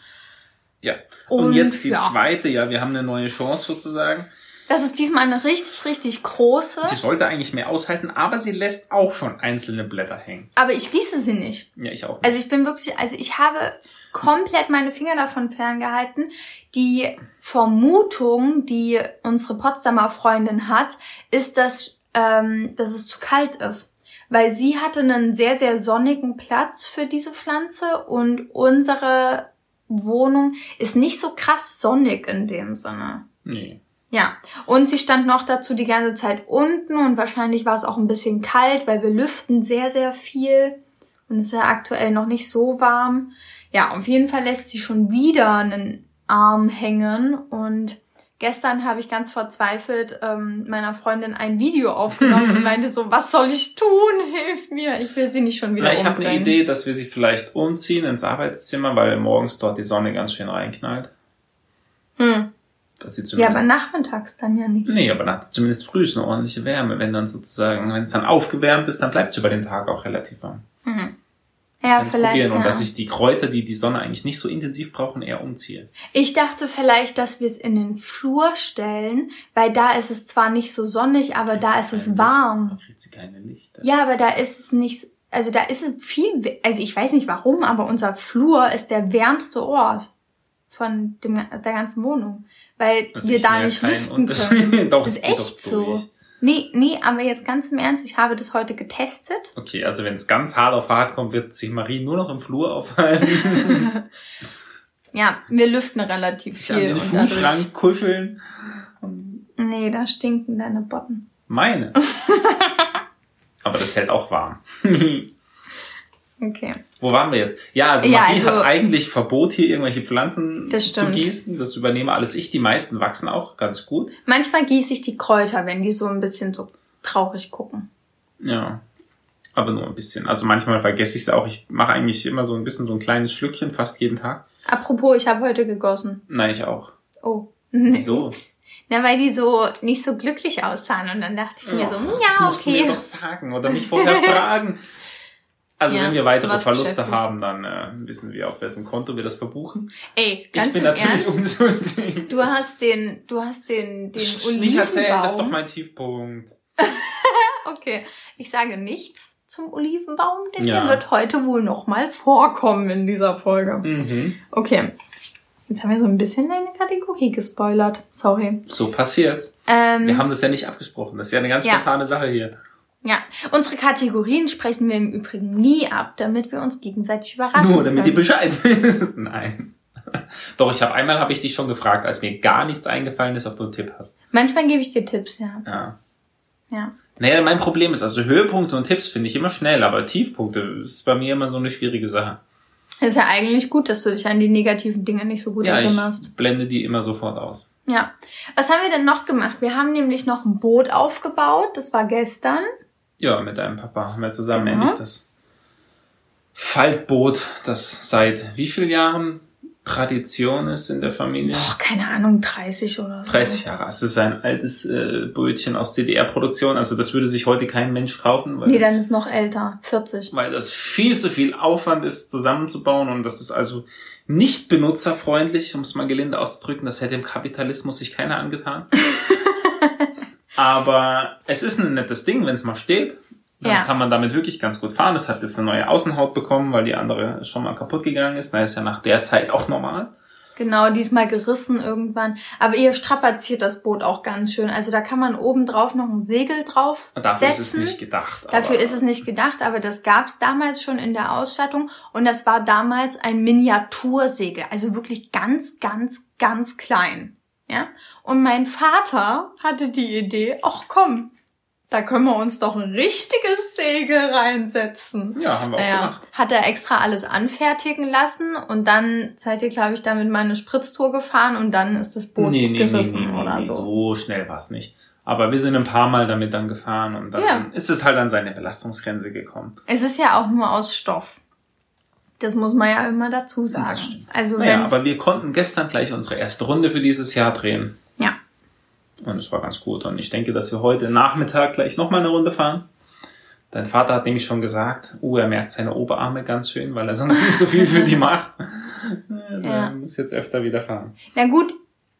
Speaker 2: Ja. Und, jetzt die
Speaker 1: ja,
Speaker 2: zweite, ja, wir haben eine neue Chance sozusagen.
Speaker 1: Das ist diesmal eine richtig, richtig große,
Speaker 2: Sie sollte eigentlich mehr aushalten, aber sie lässt auch schon einzelne Blätter hängen.
Speaker 1: aber ich gieße sie nicht.
Speaker 2: Ja, ich auch.
Speaker 1: Also ich bin wirklich, also ich habe komplett meine Finger davon ferngehalten. Die Vermutung, die unsere Potsdamer Freundin hat, ist, dass, ähm, dass es zu kalt ist. Weil sie hatte einen sehr, sehr sonnigen Platz für diese Pflanze und unsere Wohnung ist nicht so krass sonnig in dem Sinne.
Speaker 2: nee.
Speaker 1: Ja, und sie stand noch dazu die ganze Zeit unten und wahrscheinlich war es auch ein bisschen kalt, weil wir lüften sehr, sehr viel und es ist ja aktuell noch nicht so warm. Ja, auf jeden Fall lässt sie schon wieder einen Arm hängen und gestern habe ich ganz verzweifelt ähm, meiner Freundin ein Video aufgenommen und meinte so, was soll ich tun? Hilf mir, ich will sie nicht schon wieder
Speaker 2: Na, ich habe
Speaker 1: umbringen.
Speaker 2: eine Idee, dass wir sie vielleicht umziehen ins Arbeitszimmer, weil morgens dort die Sonne ganz schön reinknallt.
Speaker 1: Hm.
Speaker 2: Dass sie
Speaker 1: Ja,
Speaker 2: zumindest
Speaker 1: aber nachmittags dann ja nicht.
Speaker 2: Nee, aber dann hat sie zumindest früh eine ordentliche Wärme. Wenn dann sozusagen, wenn es dann aufgewärmt ist, dann bleibt es über den Tag auch relativ warm.
Speaker 1: Mhm. Ja, vielleicht.
Speaker 2: probieren. Und
Speaker 1: ja.
Speaker 2: dass ich die Kräuter, die die Sonne eigentlich nicht so intensiv brauchen, eher umziehe.
Speaker 1: Ich dachte vielleicht, dass wir es in den Flur stellen, weil da ist es zwar nicht so sonnig, aber da ist es warm.
Speaker 2: Lichter.
Speaker 1: Ja, aber da ist es nicht, also da ist es viel, also ich weiß nicht warum, aber unser Flur ist der wärmste Ort von dem, der ganzen Wohnung, weil
Speaker 2: Also
Speaker 1: wir da nicht lüften können.
Speaker 2: Doch,
Speaker 1: das ist echt so.
Speaker 2: durch.
Speaker 1: Nee, nee, aber jetzt ganz im Ernst, ich habe das heute getestet.
Speaker 2: Okay, also wenn es ganz hart auf hart kommt, wird sich Marie nur noch im Flur aufhalten.
Speaker 1: Ja, wir lüften relativ
Speaker 2: sich an
Speaker 1: viel
Speaker 2: den
Speaker 1: und dadurch.
Speaker 2: Schuhschrank kuscheln.
Speaker 1: Nee, da stinken deine Botten.
Speaker 2: Meine. Aber das hält auch warm.
Speaker 1: Okay.
Speaker 2: Wo waren wir jetzt? Ja, also
Speaker 1: Ja,
Speaker 2: Marie
Speaker 1: also-
Speaker 2: hat eigentlich Verbot, hier irgendwelche Pflanzen
Speaker 1: Das
Speaker 2: zu gießen. Das übernehme alles ich. Die meisten wachsen auch ganz gut.
Speaker 1: Manchmal gieße ich die Kräuter, wenn die so ein bisschen so traurig gucken.
Speaker 2: Ja. Aber nur ein bisschen. Also manchmal vergesse ich es auch. Ich mache eigentlich immer so ein bisschen so ein kleines Schlückchen, fast jeden Tag.
Speaker 1: Apropos, ich habe heute gegossen.
Speaker 2: Nein, ich auch.
Speaker 1: Oh.
Speaker 2: Wieso?
Speaker 1: Na, weil die so nicht so glücklich aussahen und dann dachte ich mir so,
Speaker 2: Oh, das
Speaker 1: ja,
Speaker 2: musst du mir
Speaker 1: okay.
Speaker 2: doch sagen oder mich vorher fragen. Also ja, wenn wir weitere Verluste haben, dann äh, wissen wir, auf wessen Konto wir das verbuchen. Ey, ganz Ich bin
Speaker 1: natürlich Ernst? unschuldig. Du hast den, du hast den, den Olivenbaum. Nicht erzählen,
Speaker 2: das ist doch mein Tiefpunkt.
Speaker 1: okay, ich sage nichts zum Olivenbaum, denn ja. der wird heute wohl nochmal vorkommen in dieser Folge. Mhm. Okay. Jetzt haben wir so ein bisschen eine Kategorie gespoilert. Sorry.
Speaker 2: So passiert's. Ähm, wir haben das ja nicht abgesprochen. Das ist ja eine ganz ja. spontane Sache hier.
Speaker 1: Ja, unsere Kategorien sprechen wir im Übrigen nie ab, damit wir uns gegenseitig überraschen. Nur damit
Speaker 2: können. ihr Bescheid wisst. Nein. Doch, ich habe einmal habe ich dich schon gefragt, als mir gar nichts eingefallen ist, ob du einen Tipp hast.
Speaker 1: Manchmal gebe ich dir Tipps, ja.
Speaker 2: Ja. Ja. Naja, mein Problem ist, also Höhepunkte und Tipps finde ich immer schnell, aber Tiefpunkte ist bei mir immer so eine schwierige Sache.
Speaker 1: Ist ja eigentlich gut, dass du dich an die negativen Dinge nicht so gut ja, erinnerst.
Speaker 2: Ich blende die immer sofort aus.
Speaker 1: Ja. Was haben wir denn noch gemacht? Wir haben nämlich noch ein Boot aufgebaut. Das war gestern.
Speaker 2: Ja, mit deinem Papa haben wir zusammen genau. endlich das Faltboot, das seit wie vielen Jahren Tradition ist in der Familie?
Speaker 1: Och, keine Ahnung, 30 oder
Speaker 2: so. 30 Jahre. Es ist ein altes äh, Brötchen aus DDR-Produktion. Also das würde sich heute kein Mensch kaufen.
Speaker 1: Weil nee, das, dann ist noch älter, 40.
Speaker 2: Weil das viel zu viel Aufwand ist, zusammenzubauen. Und das ist also nicht benutzerfreundlich, um es mal gelinde auszudrücken. Das hätte im Kapitalismus sich keiner angetan. Aber es ist ein nettes Ding, wenn es mal steht. Dann ja. kann man damit wirklich ganz gut fahren. Es hat jetzt eine neue Außenhaut bekommen, weil die andere schon mal kaputt gegangen ist. Da ist ja nach der Zeit auch normal.
Speaker 1: Genau, diesmal gerissen irgendwann. Aber ihr strapaziert das Boot auch ganz schön. Also da kann man oben drauf noch ein Segel drauf und dafür setzen. ist es nicht gedacht. Dafür ist es nicht gedacht, aber das gab's damals schon in der Ausstattung. Und das war damals ein Miniatursegel. Also wirklich ganz, ganz, ganz klein. Ja. Und mein Vater hatte die Idee, ach komm, da können wir uns doch ein richtiges Segel reinsetzen. Ja, haben wir auch naja, gemacht. Hat er extra alles anfertigen lassen und dann seid ihr, glaube ich, damit mal eine Spritztour gefahren und dann ist das Boot nee, nee,
Speaker 2: gerissen nee, oder so. So schnell war es nicht. Aber wir sind ein paar Mal damit dann gefahren und dann ja. ist es halt an seine Belastungsgrenze gekommen.
Speaker 1: Es ist ja auch nur aus Stoff. Das muss man ja immer dazu sagen.
Speaker 2: Also naja, aber wir konnten gestern gleich unsere erste Runde für dieses Jahr drehen. Und es war ganz gut. Und ich denke, dass wir heute Nachmittag gleich nochmal eine Runde fahren. Dein Vater hat nämlich schon gesagt, oh, er merkt seine Oberarme ganz schön, weil er sonst nicht so viel für die macht. Ja. Er muss jetzt öfter wieder fahren.
Speaker 1: Na gut,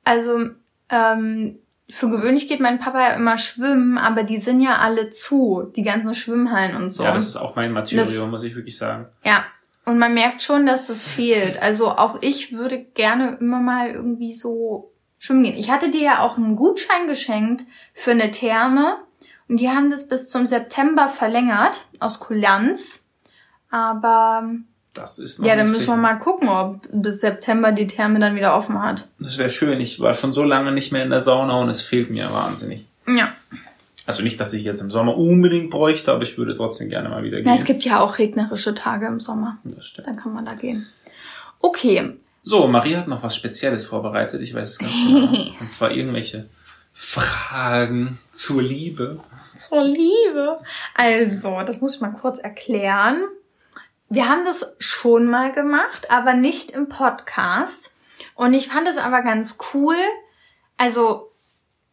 Speaker 1: also ähm, für gewöhnlich geht mein Papa ja immer schwimmen, aber die sind ja alle zu, die ganzen Schwimmhallen und so.
Speaker 2: Ja, das ist auch mein Martyrium, das, muss ich wirklich sagen.
Speaker 1: Ja, und man merkt schon, dass das fehlt. Also auch ich würde gerne immer mal irgendwie so schwimmen gehen. Ich hatte dir ja auch einen Gutschein geschenkt für eine Therme und die haben das bis zum September verlängert aus Kulanz. Aber das ist noch Ja, dann müssen sicher. wir mal gucken, ob bis September die Therme dann wieder offen hat.
Speaker 2: Das wäre schön. Ich war schon so lange nicht mehr in der Sauna und es fehlt mir wahnsinnig. Ja. Also nicht, dass ich jetzt im Sommer unbedingt bräuchte, aber ich würde trotzdem gerne mal wieder
Speaker 1: gehen. Ja, es gibt ja auch regnerische Tage im Sommer. Das stimmt. Dann kann man da gehen. Okay,
Speaker 2: so, Marie hat noch was Spezielles vorbereitet. Ich weiß es ganz genau. Und zwar irgendwelche Fragen zur Liebe.
Speaker 1: Zur Liebe. Also, das muss ich mal kurz erklären. Wir haben das schon mal gemacht, aber nicht im Podcast. Und ich fand es aber ganz cool. Also,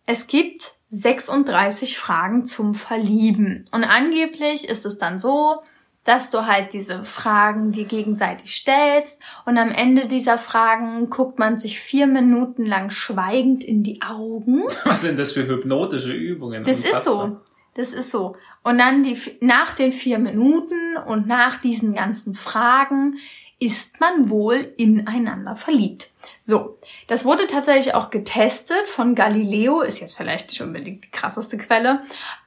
Speaker 1: es gibt 36 Fragen zum Verlieben. Und angeblich ist es dann so, dass du halt diese Fragen dir gegenseitig stellst und am Ende dieser Fragen guckt man sich vier Minuten lang schweigend in die Augen.
Speaker 2: Was sind das für hypnotische Übungen?
Speaker 1: Das ist so. Das ist so. Und dann die, nach den vier Minuten und nach diesen ganzen Fragen ist man wohl ineinander verliebt. So, das wurde tatsächlich auch getestet von Galileo, ist jetzt vielleicht nicht unbedingt die krasseste Quelle,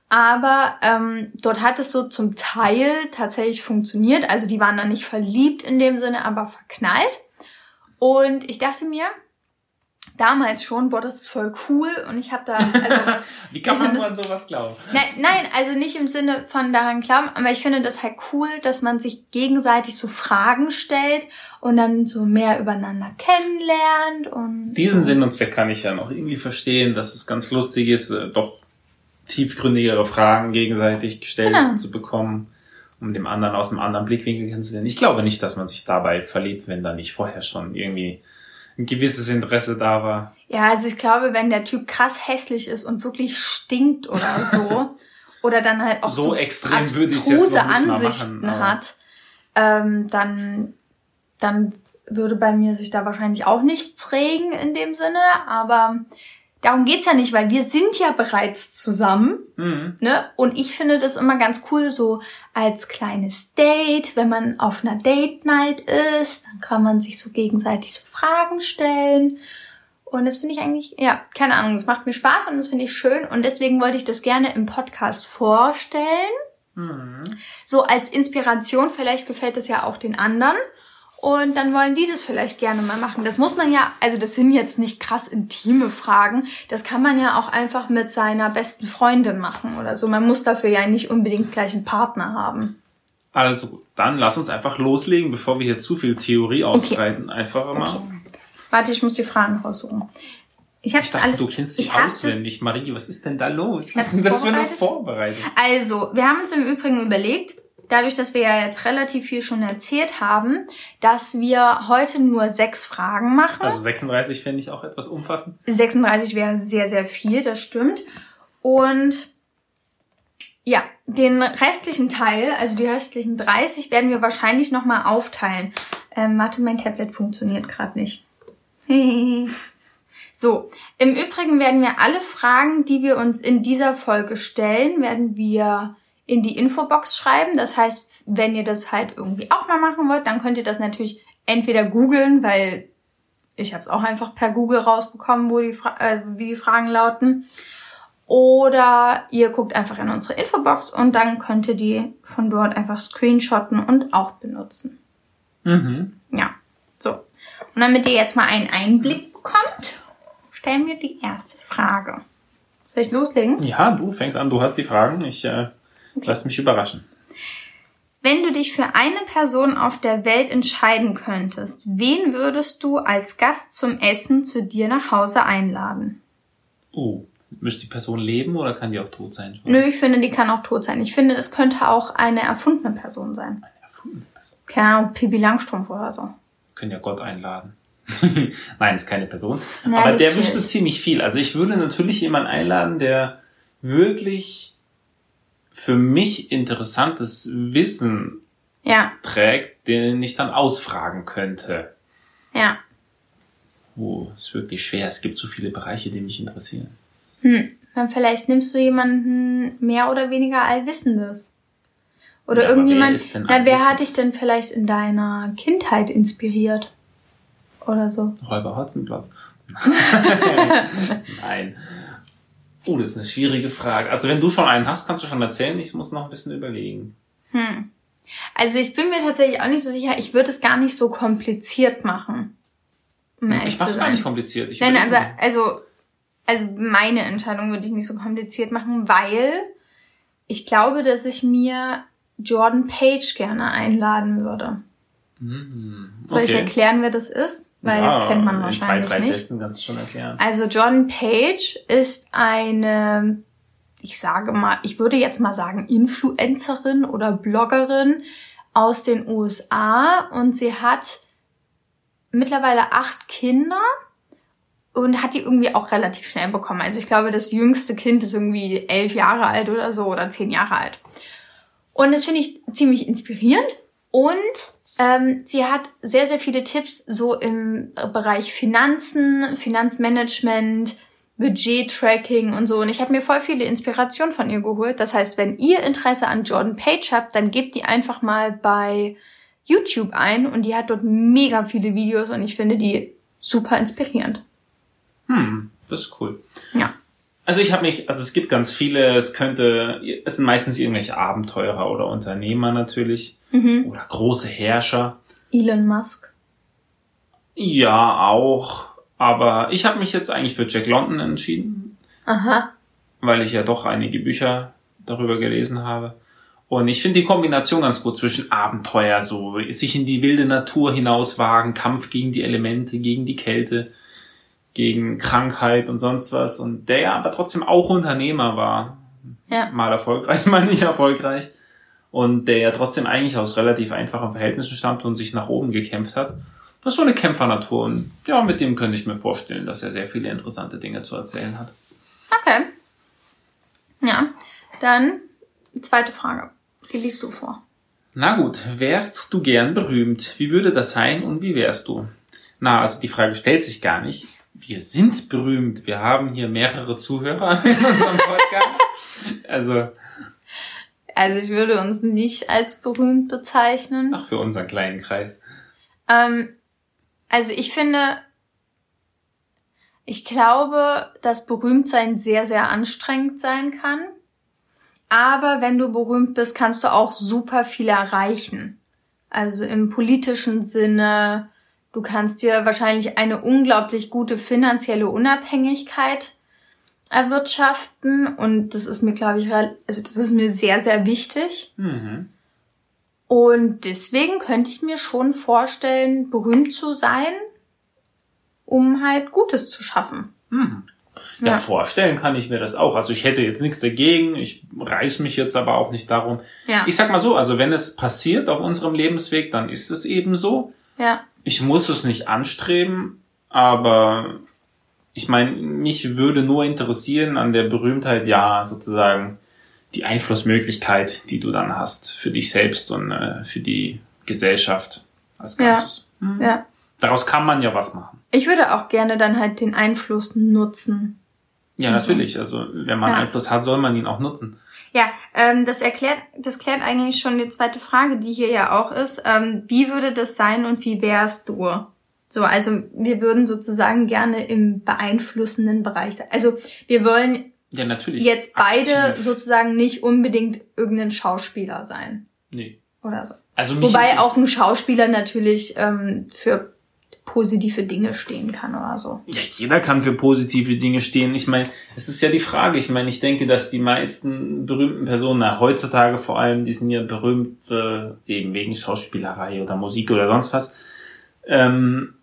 Speaker 1: aber ähm, dort hat es so zum Teil tatsächlich funktioniert. Also die waren dann nicht verliebt in dem Sinne, aber verknallt. Und ich dachte mir, damals schon, boah, das ist voll cool. Und ich habe da. Also,
Speaker 2: Wie kann man an sowas glauben?
Speaker 1: Nein, nein, also nicht im Sinne von daran glauben, aber ich finde das halt cool, dass man sich gegenseitig so Fragen stellt und dann so mehr übereinander kennenlernt. Und
Speaker 2: Diesen Sinn und Zweck kann ich ja noch irgendwie verstehen, dass es ganz lustig ist, äh, doch tiefgründigere Fragen gegenseitig gestellt genau. zu bekommen, um dem anderen aus einem anderen Blickwinkel kennenzulernen. Ich glaube nicht, dass man sich dabei verliebt, wenn da nicht vorher schon irgendwie ein gewisses Interesse da war.
Speaker 1: Ja, also ich glaube, wenn der Typ krass hässlich ist und wirklich stinkt oder so, oder dann halt auch so, so extrem würde ich jetzt noch Ansichten machen, hat, ähm, dann, dann würde bei mir sich da wahrscheinlich auch nichts regen in dem Sinne. Aber darum geht's ja nicht, weil wir sind ja bereits zusammen.
Speaker 2: Mhm.
Speaker 1: Ne? Und ich finde das immer ganz cool, so als kleines Date, wenn man auf einer Date Night ist, dann kann man sich so gegenseitig so Fragen stellen. Und das finde ich eigentlich, ja, keine Ahnung, das macht mir Spaß und das finde ich schön. Und deswegen wollte ich das gerne im Podcast vorstellen.
Speaker 2: Mhm.
Speaker 1: So als Inspiration, vielleicht gefällt es ja auch den anderen. Und dann wollen die das vielleicht gerne mal machen. Das muss man ja, also das sind jetzt nicht krass intime Fragen. Das kann man ja auch einfach mit seiner besten Freundin machen oder so. Man muss dafür ja nicht unbedingt gleich einen Partner haben.
Speaker 2: Also, dann lass uns einfach loslegen, bevor wir hier zu viel Theorie ausbreiten. Einfach mal.
Speaker 1: Okay. Warte, ich muss die Fragen raussuchen. Ich habe
Speaker 2: Ich dachte,
Speaker 1: alles.
Speaker 2: du kennst dich auswendig. Marie, was ist denn da los? Was ist denn
Speaker 1: das
Speaker 2: für eine
Speaker 1: vorbereitet.
Speaker 2: Vorbereitung?
Speaker 1: Also, wir haben uns im Übrigen überlegt, dadurch, dass wir ja jetzt relativ viel schon erzählt haben, dass wir heute nur sechs Fragen machen.
Speaker 2: Also 36 fände ich auch etwas umfassend.
Speaker 1: 36 wäre sehr, sehr viel, das stimmt. Und ja, den restlichen Teil, also die restlichen 30, werden wir wahrscheinlich nochmal aufteilen. Ähm, warte, mein Tablet funktioniert gerade nicht. so, im Übrigen werden wir alle Fragen, die wir uns in dieser Folge stellen, werden wir in die Infobox schreiben. Das heißt, wenn ihr das halt irgendwie auch mal machen wollt, dann könnt ihr das natürlich entweder googeln, weil ich habe es auch einfach per Google rausbekommen, wo die Fra also wie die Fragen lauten. Oder ihr guckt einfach in unsere Infobox und dann könnt ihr die von dort einfach screenshotten und auch benutzen.
Speaker 2: Mhm.
Speaker 1: Ja, so. Und damit ihr jetzt mal einen Einblick bekommt, stellen wir die erste Frage. Soll ich loslegen?
Speaker 2: Ja, du fängst an, du hast die Fragen. Ich äh, lass mich überraschen.
Speaker 1: Wenn du dich für eine Person auf der Welt entscheiden könntest, wen würdest du als Gast zum Essen zu dir nach Hause einladen?
Speaker 2: Oh, müsste die Person leben oder kann die auch tot sein?
Speaker 1: Nö, ich finde, die kann auch tot sein. Ich finde, es könnte auch eine erfundene Person sein.
Speaker 2: Eine erfundene Person.
Speaker 1: Keine Ahnung, Pippi Langstrumpf oder so.
Speaker 2: Können ja Gott einladen. Nein, ist keine Person.
Speaker 1: Ja,
Speaker 2: Aber der wüsste ziemlich viel. Also ich würde natürlich jemanden einladen, der wirklich für mich interessantes Wissen
Speaker 1: Ja,
Speaker 2: trägt, den ich dann ausfragen könnte.
Speaker 1: ja.
Speaker 2: Oh, ist wirklich schwer. Es gibt so viele Bereiche, die mich interessieren.
Speaker 1: Hm. Dann vielleicht nimmst du jemanden mehr oder weniger Allwissendes. Oder
Speaker 2: Ja,
Speaker 1: irgendjemand.
Speaker 2: wer ist denn
Speaker 1: na, wer hat dich denn vielleicht in deiner Kindheit inspiriert? Oder so.
Speaker 2: Räuber Hotzenplotz. Nein. Oh, das ist eine schwierige Frage. Also wenn du schon einen hast, kannst du schon erzählen. Ich muss noch ein bisschen überlegen.
Speaker 1: Hm. Also ich bin mir tatsächlich auch nicht so sicher. Ich würde es gar nicht so kompliziert machen. Um ehrlich
Speaker 2: Ich mach's
Speaker 1: zu
Speaker 2: gar nicht kompliziert. Ich
Speaker 1: Nein, aber also, also meine Entscheidung würde ich nicht so kompliziert machen, weil ich glaube, dass ich mir Jordan Page gerne einladen würde.
Speaker 2: Mhm.
Speaker 1: Soll ich
Speaker 2: Okay.
Speaker 1: erklären, wer das ist? Weil
Speaker 2: Ja,
Speaker 1: kennt man
Speaker 2: In zwei,
Speaker 1: wahrscheinlich
Speaker 2: drei
Speaker 1: nicht.
Speaker 2: Sätzen kannst du schon erklären.
Speaker 1: Also Jordan Page ist eine, ich sage mal, ich würde jetzt mal sagen, Influencerin oder Bloggerin aus den USA und sie hat mittlerweile acht Kinder und hat die irgendwie auch relativ schnell bekommen. Also ich glaube, das jüngste Kind ist irgendwie elf Jahre alt oder so oder zehn Jahre alt. Und das finde ich ziemlich inspirierend. Und ähm, sie hat sehr, sehr viele Tipps so im Bereich Finanzen, Finanzmanagement, Budget-Tracking und so. Und ich habe mir voll viele Inspirationen von ihr geholt. Das heißt, wenn ihr Interesse an Jordan Page habt, dann gebt die einfach mal bei YouTube ein. Und die hat dort mega viele Videos und ich finde die super inspirierend.
Speaker 2: Hm, das ist cool.
Speaker 1: Ja.
Speaker 2: Also ich habe mich, also es gibt ganz viele, es könnte, es sind meistens irgendwelche Abenteurer oder Unternehmer natürlich
Speaker 1: Mhm.
Speaker 2: oder große Herrscher.
Speaker 1: Elon Musk.
Speaker 2: Ja, auch. Aber ich habe mich jetzt eigentlich für Jack London entschieden,
Speaker 1: Aha.
Speaker 2: weil ich ja doch einige Bücher darüber gelesen habe. Und ich finde die Kombination ganz gut zwischen Abenteuer, so sich in die wilde Natur hinauswagen, Kampf gegen die Elemente, gegen die Kälte, gegen Krankheit und sonst was. Und der ja aber trotzdem auch Unternehmer war.
Speaker 1: Ja.
Speaker 2: Mal erfolgreich, mal nicht erfolgreich. Und der ja trotzdem eigentlich aus relativ einfachen Verhältnissen stammt und sich nach oben gekämpft hat. Das ist so eine Kämpfernatur. Und ja, mit dem könnte ich mir vorstellen, dass er sehr viele interessante Dinge zu erzählen hat.
Speaker 1: Okay. Ja. Dann zweite Frage. Die liest du vor.
Speaker 2: Na gut, wärst du gern berühmt? Wie würde das sein und wie wärst du? Na, also die Frage stellt sich gar nicht. Wir sind berühmt. Wir haben hier mehrere Zuhörer in unserem Podcast. also.
Speaker 1: Also ich würde uns nicht als berühmt bezeichnen.
Speaker 2: Ach, für unseren kleinen Kreis.
Speaker 1: Ähm, also ich finde, ich glaube, dass Berühmtsein sehr, sehr anstrengend sein kann. Aber wenn du berühmt bist, kannst du auch super viel erreichen. Also im politischen Sinne, du kannst dir wahrscheinlich eine unglaublich gute finanzielle Unabhängigkeit erwirtschaften und das ist mir, glaube ich, also das ist mir sehr, sehr wichtig. Mhm. Und deswegen könnte ich mir schon vorstellen, berühmt zu sein, um halt Gutes zu schaffen.
Speaker 2: Mhm. Ja, ja, vorstellen kann ich mir das auch. Also ich hätte jetzt nichts dagegen, ich reiß mich jetzt aber auch nicht darum. Ja. Ich sag mal so, also wenn es passiert auf unserem Lebensweg, dann ist es eben so. Ja. Ich muss es nicht anstreben, aber ich meine, mich würde nur interessieren an der Berühmtheit, ja, sozusagen die Einflussmöglichkeit, die du dann hast für dich selbst und äh, für die Gesellschaft als Ganzes. Ja. Mhm. ja. Daraus kann man ja was machen.
Speaker 1: Ich würde auch gerne dann halt den Einfluss nutzen.
Speaker 2: Ja, natürlich. Also wenn man ja. Einfluss hat, soll man ihn auch nutzen.
Speaker 1: Ja, ähm, das erklärt, das klärt eigentlich schon die zweite Frage, die hier ja auch ist. Ähm, wie würde das sein und wie wärst du? So, also wir würden sozusagen gerne im beeinflussenden Bereich sein. Also wir wollen
Speaker 2: ja, natürlich
Speaker 1: jetzt beide aktiv. sozusagen nicht unbedingt irgendein Schauspieler sein.
Speaker 2: Nee.
Speaker 1: Oder so. Also Wobei auch ein Schauspieler natürlich ähm, für positive Dinge stehen kann oder so.
Speaker 2: Ja, jeder kann für positive Dinge stehen. Ich meine, es ist ja die Frage. Ich meine, ich denke, dass die meisten berühmten Personen, na, heutzutage vor allem, die sind ja berühmt äh, eben wegen Schauspielerei oder Musik oder sonst was. Ähm,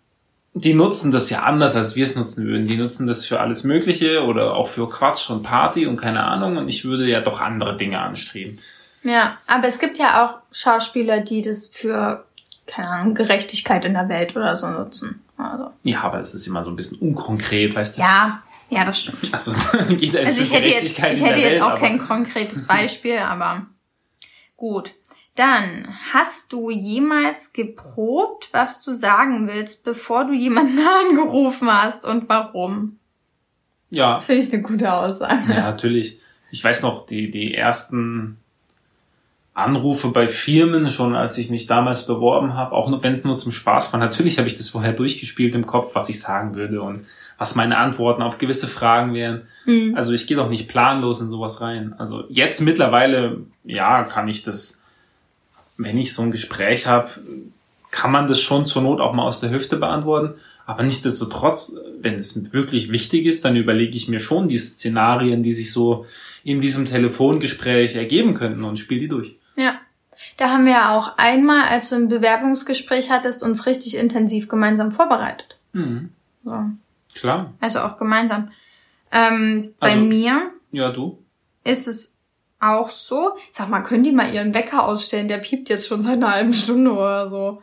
Speaker 2: die nutzen das ja anders, als wir es nutzen würden. Die nutzen das für alles Mögliche oder auch für Quatsch und Party und keine Ahnung. Und ich würde ja doch andere Dinge anstreben.
Speaker 1: Ja, aber es gibt ja auch Schauspieler, die das für keine Ahnung, Gerechtigkeit in der Welt oder so nutzen. Also.
Speaker 2: Ja, aber es ist immer so ein bisschen unkonkret, weißt du?
Speaker 1: Ja, ja, das stimmt.
Speaker 2: Also, geht also
Speaker 1: ich hätte jetzt, ich hätte jetzt Welt, auch kein konkretes Beispiel, aber gut. Dann, hast du jemals geprobt, was du sagen willst, bevor du jemanden angerufen hast und warum?
Speaker 2: Ja.
Speaker 1: Das finde ich eine gute Aussage.
Speaker 2: Ja, natürlich. Ich weiß noch, die, die ersten Anrufe bei Firmen, schon als ich mich damals beworben habe, auch wenn es nur zum Spaß war. Natürlich habe ich das vorher durchgespielt im Kopf, was ich sagen würde und was meine Antworten auf gewisse Fragen wären. Mhm. Also ich gehe doch nicht planlos in sowas rein. Also jetzt mittlerweile, ja, kann ich das, wenn ich so ein Gespräch habe, kann man das schon zur Not auch mal aus der Hüfte beantworten. Aber nichtsdestotrotz, wenn es wirklich wichtig ist, dann überlege ich mir schon die Szenarien, die sich so in diesem Telefongespräch ergeben könnten und spiele die durch.
Speaker 1: Ja. Da haben wir ja auch einmal, als du ein Bewerbungsgespräch hattest, uns richtig intensiv gemeinsam vorbereitet.
Speaker 2: Mhm. So. Klar.
Speaker 1: Also auch gemeinsam. Ähm, bei also, mir.
Speaker 2: Ja, du.
Speaker 1: Ist es auch so. Sag mal, können die mal ihren Wecker ausstellen? Der piept jetzt schon seit einer halben Stunde oder so.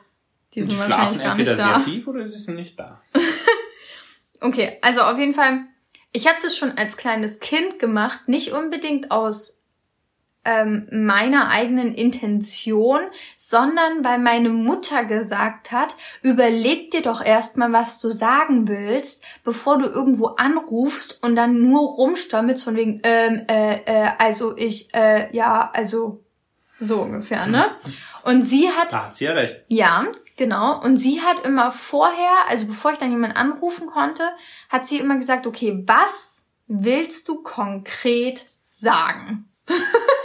Speaker 1: Die sind wahrscheinlich gar nicht da.
Speaker 2: sehr tief oder sie sind nicht da.
Speaker 1: okay, also auf jeden Fall. Ich habe das schon als kleines Kind gemacht, nicht unbedingt aus ähm, meiner eigenen Intention, sondern weil meine Mutter gesagt hat, überleg dir doch erstmal, was du sagen willst, bevor du irgendwo anrufst und dann nur rumstammelst von wegen, ähm, äh, äh, also ich, äh, ja, also so ungefähr, ne? Und sie hat.
Speaker 2: Da hat sie ja recht.
Speaker 1: Ja, genau. Und sie hat immer vorher, also bevor ich dann jemanden anrufen konnte, hat sie immer gesagt, okay, was willst du konkret sagen?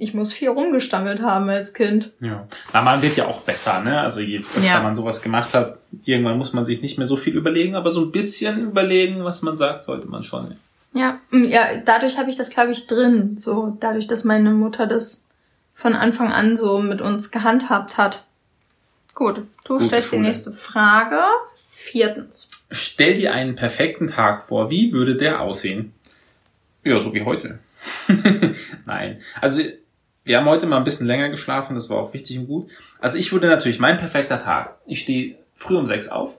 Speaker 1: ich muss viel rumgestammelt haben als Kind.
Speaker 2: Ja. Na, man wird ja auch besser, ne? Also je öfter ja. man sowas gemacht hat, irgendwann muss man sich nicht mehr so viel überlegen, aber so ein bisschen überlegen, was man sagt, sollte man schon.
Speaker 1: Ja, mm, ja, dadurch habe ich das, glaube ich, drin. So, dadurch, dass meine Mutter das von Anfang an so mit uns gehandhabt hat. Gut, du Gute stellst Schule. die nächste Frage. Viertens.
Speaker 2: Stell dir einen perfekten Tag vor. Wie würde der aussehen? Ja, so wie heute. Nein. Also wir haben heute mal ein bisschen länger geschlafen, das war auch wichtig und gut. Also ich würde natürlich, mein perfekter Tag, ich stehe früh um sechs auf,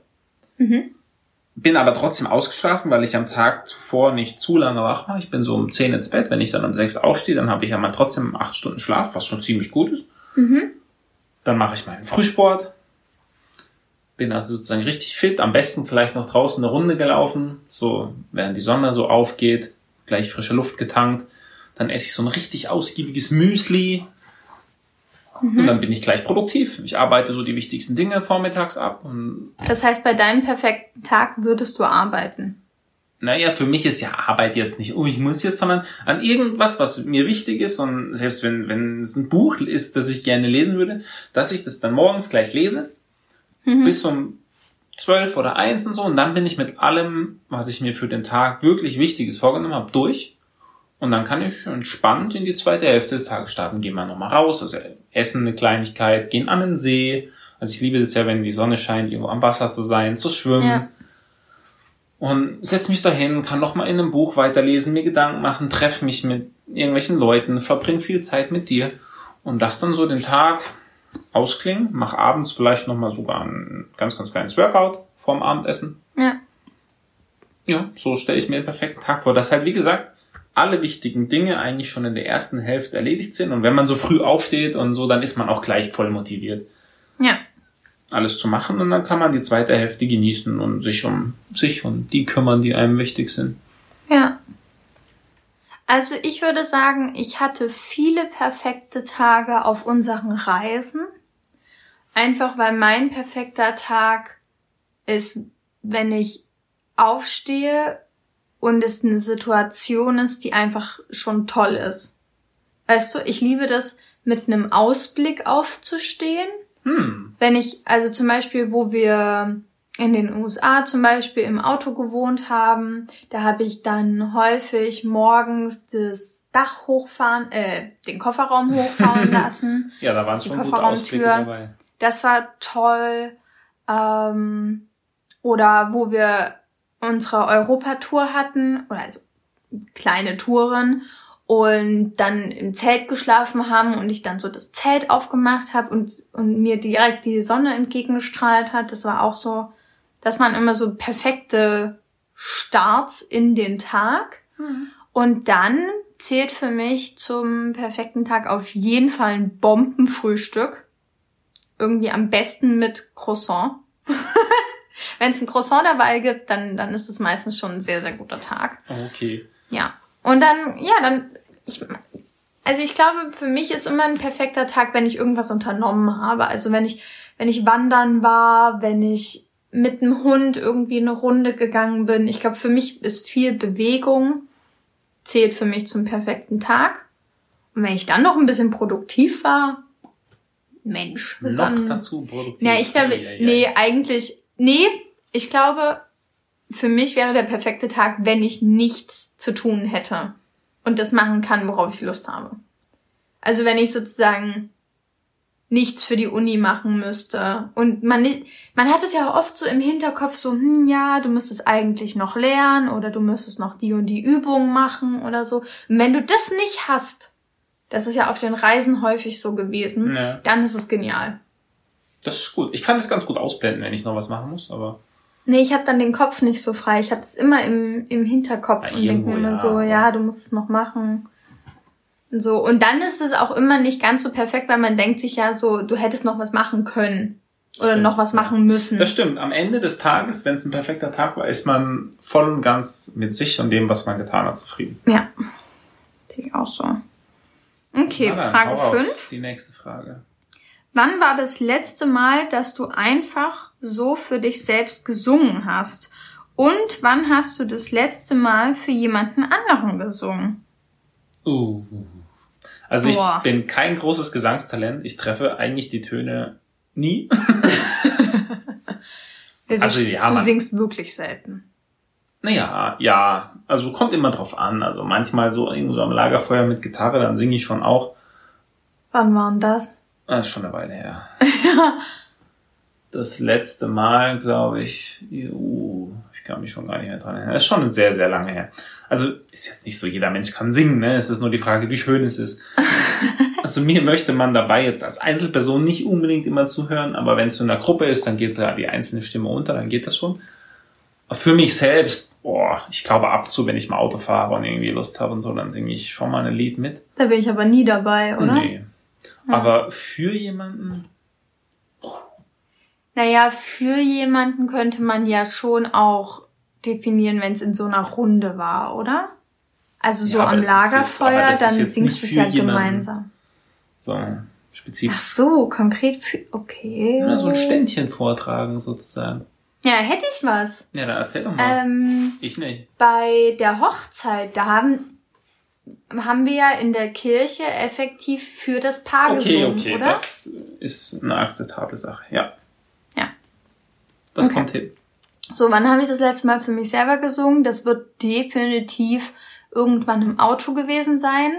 Speaker 2: mhm. bin aber trotzdem ausgeschlafen, weil ich am Tag zuvor nicht zu lange wach war. Ich bin so um zehn ins Bett, wenn ich dann um sechs aufstehe, dann habe ich ja mal trotzdem acht Stunden Schlaf, was schon ziemlich gut ist. Mhm. Dann mache ich meinen Frühsport. Bin also sozusagen richtig fit. Am besten vielleicht noch draußen eine Runde gelaufen. So, während die Sonne so aufgeht. Gleich frische Luft getankt. Dann esse ich so ein richtig ausgiebiges Müsli. Mhm. Und dann bin ich gleich produktiv. Ich arbeite so die wichtigsten Dinge vormittags ab.
Speaker 1: das heißt, bei deinem perfekten Tag würdest du arbeiten?
Speaker 2: naja, für mich ist ja Arbeit jetzt nicht, oh, ich muss jetzt, sondern an irgendwas, was mir wichtig ist und selbst wenn, wenn es ein Buch ist, das ich gerne lesen würde, dass ich das dann morgens gleich lese, mhm. bis um zwölf oder eins und so und dann bin ich mit allem, was ich mir für den Tag wirklich Wichtiges vorgenommen habe, durch und dann kann ich entspannt in die zweite Hälfte des Tages starten, gehen wir nochmal raus, also essen eine Kleinigkeit, gehen an den See, also ich liebe das ja, wenn die Sonne scheint, irgendwo am Wasser zu sein, zu schwimmen. Ja und setz mich dahin, kann noch mal in einem Buch weiterlesen, mir Gedanken machen, treffe mich mit irgendwelchen Leuten, verbring viel Zeit mit dir und das dann so den Tag ausklingen, mach abends vielleicht noch mal sogar ein ganz, ganz kleines Workout vorm Abendessen. Ja. Ja, so stelle ich mir den perfekten Tag vor, dass halt, wie gesagt, alle wichtigen Dinge eigentlich schon in der ersten Hälfte erledigt sind und wenn man so früh aufsteht und so, dann ist man auch gleich voll motiviert. Ja alles zu machen und dann kann man die zweite Hälfte genießen und sich um sich und die kümmern, die einem wichtig sind.
Speaker 1: Ja. Also ich würde sagen, ich hatte viele perfekte Tage auf unseren Reisen. Einfach weil mein perfekter Tag ist, wenn ich aufstehe und es eine Situation ist, die einfach schon toll ist. Weißt du, ich liebe das, mit einem Ausblick aufzustehen hm. Wenn ich, also zum Beispiel, wo wir in den USA zum Beispiel im Auto gewohnt haben, da habe ich dann häufig morgens das Dach hochfahren, äh, den Kofferraum hochfahren lassen. ja, da waren also schon gute Ausblicke dabei. Das war toll. Ähm, oder wo wir unsere Europatour hatten, oder also kleine Touren und dann im Zelt geschlafen haben und ich dann so das Zelt aufgemacht habe und, und mir direkt die Sonne entgegengestrahlt hat. Das war auch so, dass man immer so perfekte Starts in den Tag. Mhm. Und dann zählt für mich zum perfekten Tag auf jeden Fall ein Bombenfrühstück. Irgendwie am besten mit Croissant. Wenn es ein Croissant dabei gibt, dann, dann ist es meistens schon ein sehr, sehr guter Tag. Okay. Ja. Und dann, ja, dann ich, also ich glaube, für mich ist immer ein perfekter Tag, wenn ich irgendwas unternommen habe. Also wenn ich, wenn ich wandern war, wenn ich mit dem Hund irgendwie eine Runde gegangen bin. Ich glaube, für mich ist viel Bewegung zählt für mich zum perfekten Tag. Und wenn ich dann noch ein bisschen produktiv war, Mensch. Noch dann, dazu produktiv. Ja, ich glaube, nee, eigentlich, nee, ich glaube, für mich wäre der perfekte Tag, wenn ich nichts zu tun hätte und das machen kann, worauf ich Lust habe. Also wenn ich sozusagen nichts für die Uni machen müsste. Und man, man hat es ja oft so im Hinterkopf so, hm, ja, du müsstest eigentlich noch lernen oder du müsstest noch die und die Übung machen oder so. Und wenn du das nicht hast, das ist ja auf den Reisen häufig so gewesen, ja. dann ist es genial.
Speaker 2: Das ist gut. Ich kann das ganz gut ausblenden, wenn ich noch was machen muss, aber.
Speaker 1: Nee, ich habe dann den Kopf nicht so frei. Ich habe es immer im, im Hinterkopf ja, und denke mir immer ja, so, ja, du musst es noch machen. Und so. Und dann ist es auch immer nicht ganz so perfekt, weil man denkt sich ja so, du hättest noch was machen können. Oder stimmt. noch was machen müssen.
Speaker 2: Das stimmt. Am Ende des Tages, wenn es ein perfekter Tag war, ist man voll und ganz mit sich und dem, was man getan hat, zufrieden. Ja.
Speaker 1: Sehe ich auch so. Okay, Frage 5.
Speaker 2: Die nächste Frage.
Speaker 1: Wann war das letzte Mal, dass du einfach so für dich selbst gesungen hast? Und wann hast du das letzte Mal für jemanden anderen gesungen?
Speaker 2: Uh. Also ich Boah. bin kein großes Gesangstalent. Ich treffe eigentlich die Töne nie.
Speaker 1: also ja, du singst wirklich selten.
Speaker 2: Naja, ja, also kommt immer drauf an. Also manchmal so so am Lagerfeuer mit Gitarre, dann singe ich schon auch.
Speaker 1: Wann war denn das?
Speaker 2: Das ist schon eine Weile her. ja. Das letzte Mal, glaube ich, uh, ich kann mich schon gar nicht mehr dran erinnern. Das ist schon sehr, sehr lange her. Also ist jetzt nicht so, jeder Mensch kann singen, ne? Es ist nur die Frage, wie schön es ist. also mir möchte man dabei jetzt als Einzelperson nicht unbedingt immer zuhören, aber wenn es so in einer Gruppe ist, dann geht da die einzelne Stimme unter, dann geht das schon. Für mich selbst, boah, ich glaube ab zu, wenn ich mal Auto fahre und irgendwie Lust habe und so, dann singe ich schon mal ein Lied mit.
Speaker 1: Da bin ich aber nie dabei, oder? Nee.
Speaker 2: Aber für jemanden,
Speaker 1: Naja, für jemanden könnte man ja schon auch definieren, wenn es in so einer Runde war, oder? Also so
Speaker 2: Ja,
Speaker 1: am
Speaker 2: jetzt-
Speaker 1: Lagerfeuer,
Speaker 2: ist
Speaker 1: dann
Speaker 2: jetzt
Speaker 1: singst du es ja
Speaker 2: jemanden.
Speaker 1: gemeinsam.
Speaker 2: So, spezifisch.
Speaker 1: Ach so, konkret für. Okay.
Speaker 2: Ja, so ein Ständchen vortragen sozusagen.
Speaker 1: Ja, hätte ich was.
Speaker 2: Ja, dann erzähl doch mal.
Speaker 1: Ähm,
Speaker 2: ich nicht.
Speaker 1: bei der Hochzeit, da haben, haben wir ja in der Kirche effektiv für das Paar
Speaker 2: Okay,
Speaker 1: gesungen,
Speaker 2: okay,
Speaker 1: oder?
Speaker 2: das ist eine akzeptable Sache, ja.
Speaker 1: Ja.
Speaker 2: Das
Speaker 1: Okay.
Speaker 2: kommt hin.
Speaker 1: So, wann habe ich das letzte Mal für mich selber gesungen? Das wird definitiv irgendwann im Auto gewesen sein.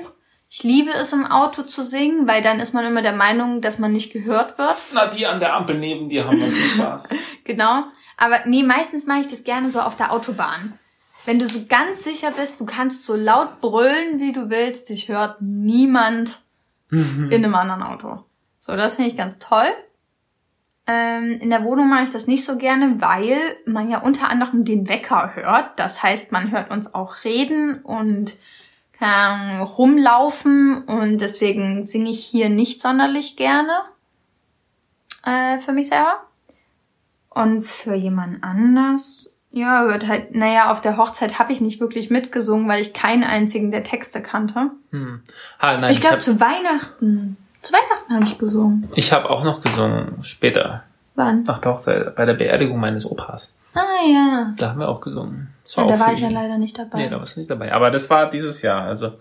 Speaker 1: Ich liebe es im Auto zu singen, weil dann ist man immer der Meinung, dass man nicht gehört wird.
Speaker 2: Na, die an der Ampel neben dir haben noch viel Spaß.
Speaker 1: Genau. Aber nee, meistens mache ich das gerne so auf der Autobahn. Wenn du so ganz sicher bist, du kannst so laut brüllen, wie du willst, dich hört niemand in einem anderen Auto. So, das finde ich ganz toll. Ähm, in der Wohnung mache ich das nicht so gerne, weil man ja unter anderem den Wecker hört. Das heißt, man hört uns auch reden und kann rumlaufen und deswegen singe ich hier nicht sonderlich gerne äh, für mich selber. Und für jemand anders, ja, wird halt, naja, auf der Hochzeit habe ich nicht wirklich mitgesungen, weil ich keinen einzigen der Texte kannte.
Speaker 2: Hm. Ha, nein,
Speaker 1: ich glaube,
Speaker 2: habe
Speaker 1: zu Weihnachten. Zu Weihnachten habe ich gesungen.
Speaker 2: ich hab auch noch gesungen, später,
Speaker 1: Wann?
Speaker 2: nach der Hochzeit, bei der Beerdigung meines Opas.
Speaker 1: Ah ja.
Speaker 2: Da haben wir auch gesungen. Das
Speaker 1: ja
Speaker 2: war
Speaker 1: da
Speaker 2: auch
Speaker 1: war
Speaker 2: für
Speaker 1: ich ja
Speaker 2: ihn.
Speaker 1: leider nicht dabei.
Speaker 2: Nee, da warst du nicht dabei. Aber das war dieses Jahr. Also,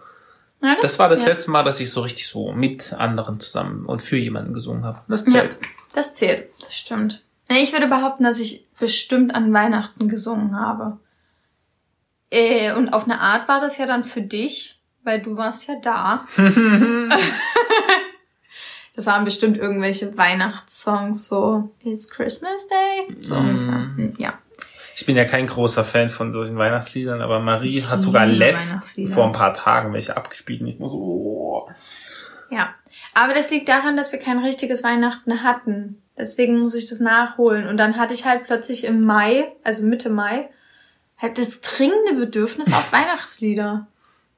Speaker 1: Ja,
Speaker 2: das war das
Speaker 1: ja.
Speaker 2: letzte Mal, dass ich so richtig so mit anderen zusammen und für jemanden gesungen habe. Das
Speaker 1: Ja,
Speaker 2: zählt.
Speaker 1: das zählt. Das stimmt. Ich würde behaupten, dass ich bestimmt an Weihnachten gesungen habe. Äh, und auf eine Art war das ja dann für dich, weil du warst ja da. das waren bestimmt irgendwelche Weihnachtssongs, so It's Christmas Day. So
Speaker 2: Mm.
Speaker 1: Ja.
Speaker 2: Ich bin ja kein großer Fan von solchen Weihnachtsliedern, aber Marie
Speaker 1: Ich
Speaker 2: hat sogar letzt vor ein paar Tagen welche abgespielt und ich so, oh.
Speaker 1: Ja. Aber das liegt daran, dass wir kein richtiges Weihnachten hatten. Deswegen muss ich das nachholen. Und dann hatte ich halt plötzlich im Mai, also Mitte Mai, halt das dringende Bedürfnis auf Weihnachtslieder.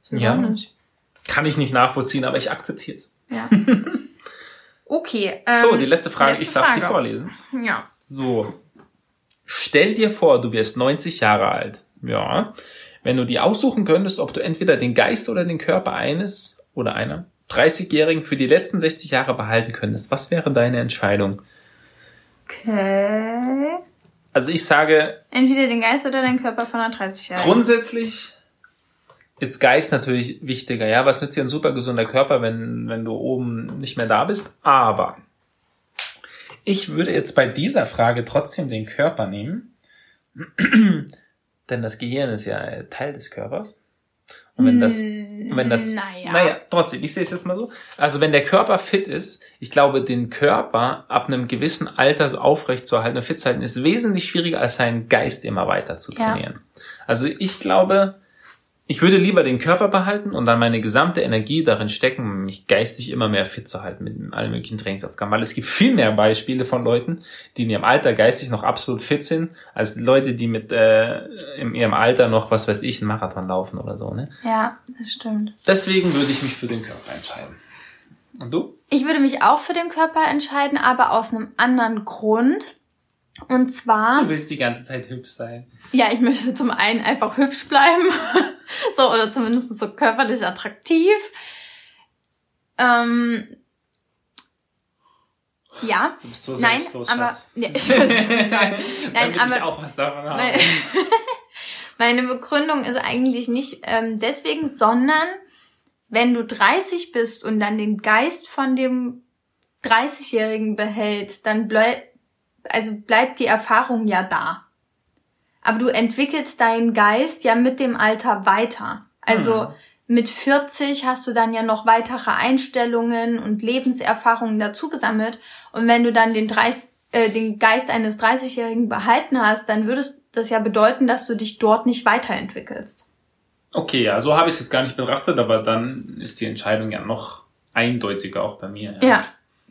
Speaker 1: Weiß
Speaker 2: Ja.
Speaker 1: nicht.
Speaker 2: kann ich nicht nachvollziehen, aber ich akzeptiere es.
Speaker 1: Ja. Okay. Ähm,
Speaker 2: So, die letzte Frage,
Speaker 1: letzte
Speaker 2: ich darf die
Speaker 1: Frage.
Speaker 2: vorlesen.
Speaker 1: Ja.
Speaker 2: So. Stell dir vor, du wirst 90 Jahre alt. Ja. Wenn du dir aussuchen könntest, ob du entweder den Geist oder den Körper eines oder einer 30-Jährigen für die letzten 60 Jahre behalten könntest, was wäre deine Entscheidung?
Speaker 1: Okay.
Speaker 2: Also ich sage,
Speaker 1: Entweder den Geist oder den Körper von einer 30-Jährigen.
Speaker 2: grundsätzlich ist Geist natürlich wichtiger. Ja, was nützt dir ein super gesunder Körper, wenn, wenn du oben nicht mehr da bist? Aber ich würde jetzt bei dieser Frage trotzdem den Körper nehmen. Denn das Gehirn ist ja Teil des Körpers. Und wenn das, und wenn das,
Speaker 1: naja.
Speaker 2: naja, trotzdem, ich sehe es jetzt mal so. Also wenn der Körper fit ist, ich glaube, den Körper ab einem gewissen Alter so aufrecht zu erhalten und fit zu halten, ist wesentlich schwieriger, als seinen Geist immer weiter zu
Speaker 1: Ja.
Speaker 2: trainieren. Also ich glaube, ich würde lieber den Körper behalten und dann meine gesamte Energie darin stecken, mich geistig immer mehr fit zu halten mit allen möglichen Trainingsaufgaben. Weil es gibt viel mehr Beispiele von Leuten, die in ihrem Alter geistig noch absolut fit sind, als Leute, die mit äh, in ihrem Alter noch, was weiß ich, einen Marathon laufen oder so. Ne?
Speaker 1: Ja, das stimmt.
Speaker 2: Deswegen würde ich mich für den Körper entscheiden. Und du?
Speaker 1: Ich würde mich auch für den Körper entscheiden, aber aus einem anderen Grund. Und zwar,
Speaker 2: Du willst die ganze Zeit hübsch sein.
Speaker 1: ja, ich möchte zum einen einfach hübsch bleiben. so, oder zumindest so körperlich attraktiv. Ähm, ja.
Speaker 2: Du bist so
Speaker 1: Nein,
Speaker 2: selbstlos,
Speaker 1: aber
Speaker 2: Schatz.
Speaker 1: ja, ich weiß total. Nein, aber
Speaker 2: ich auch was davon haben.
Speaker 1: Meine, meine Begründung ist eigentlich nicht ähm, deswegen, sondern wenn du 30 bist und dann den Geist von dem 30-Jährigen behältst, dann bleib, also bleibt die Erfahrung ja da. Aber du entwickelst deinen Geist ja mit dem Alter weiter. Also
Speaker 2: Hm.
Speaker 1: mit 40 hast du dann ja noch weitere Einstellungen und Lebenserfahrungen dazu gesammelt. Und wenn du dann den, 30, äh, den Geist eines 30-Jährigen behalten hast, dann würdest das ja bedeuten, dass du dich dort nicht weiterentwickelst.
Speaker 2: Okay, ja, so habe ich es jetzt gar nicht betrachtet, aber dann ist die Entscheidung ja noch eindeutiger auch bei mir.
Speaker 1: Ja,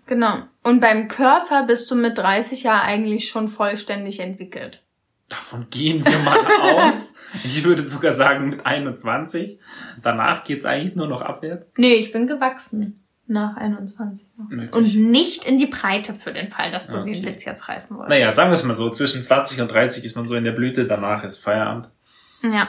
Speaker 1: genau. Und beim Körper bist du mit 30 ja eigentlich schon vollständig entwickelt.
Speaker 2: Davon gehen wir mal aus. Ich würde sogar sagen mit 21. Danach geht's eigentlich nur noch abwärts.
Speaker 1: Nee, ich bin gewachsen. nach 21 noch. Und nicht in die Breite für den Fall, dass du okay. den Witz jetzt reißen wolltest.
Speaker 2: Naja, sagen wir es mal so, zwischen 20 und 30 ist man so in der Blüte, danach ist Feierabend.
Speaker 1: Ja.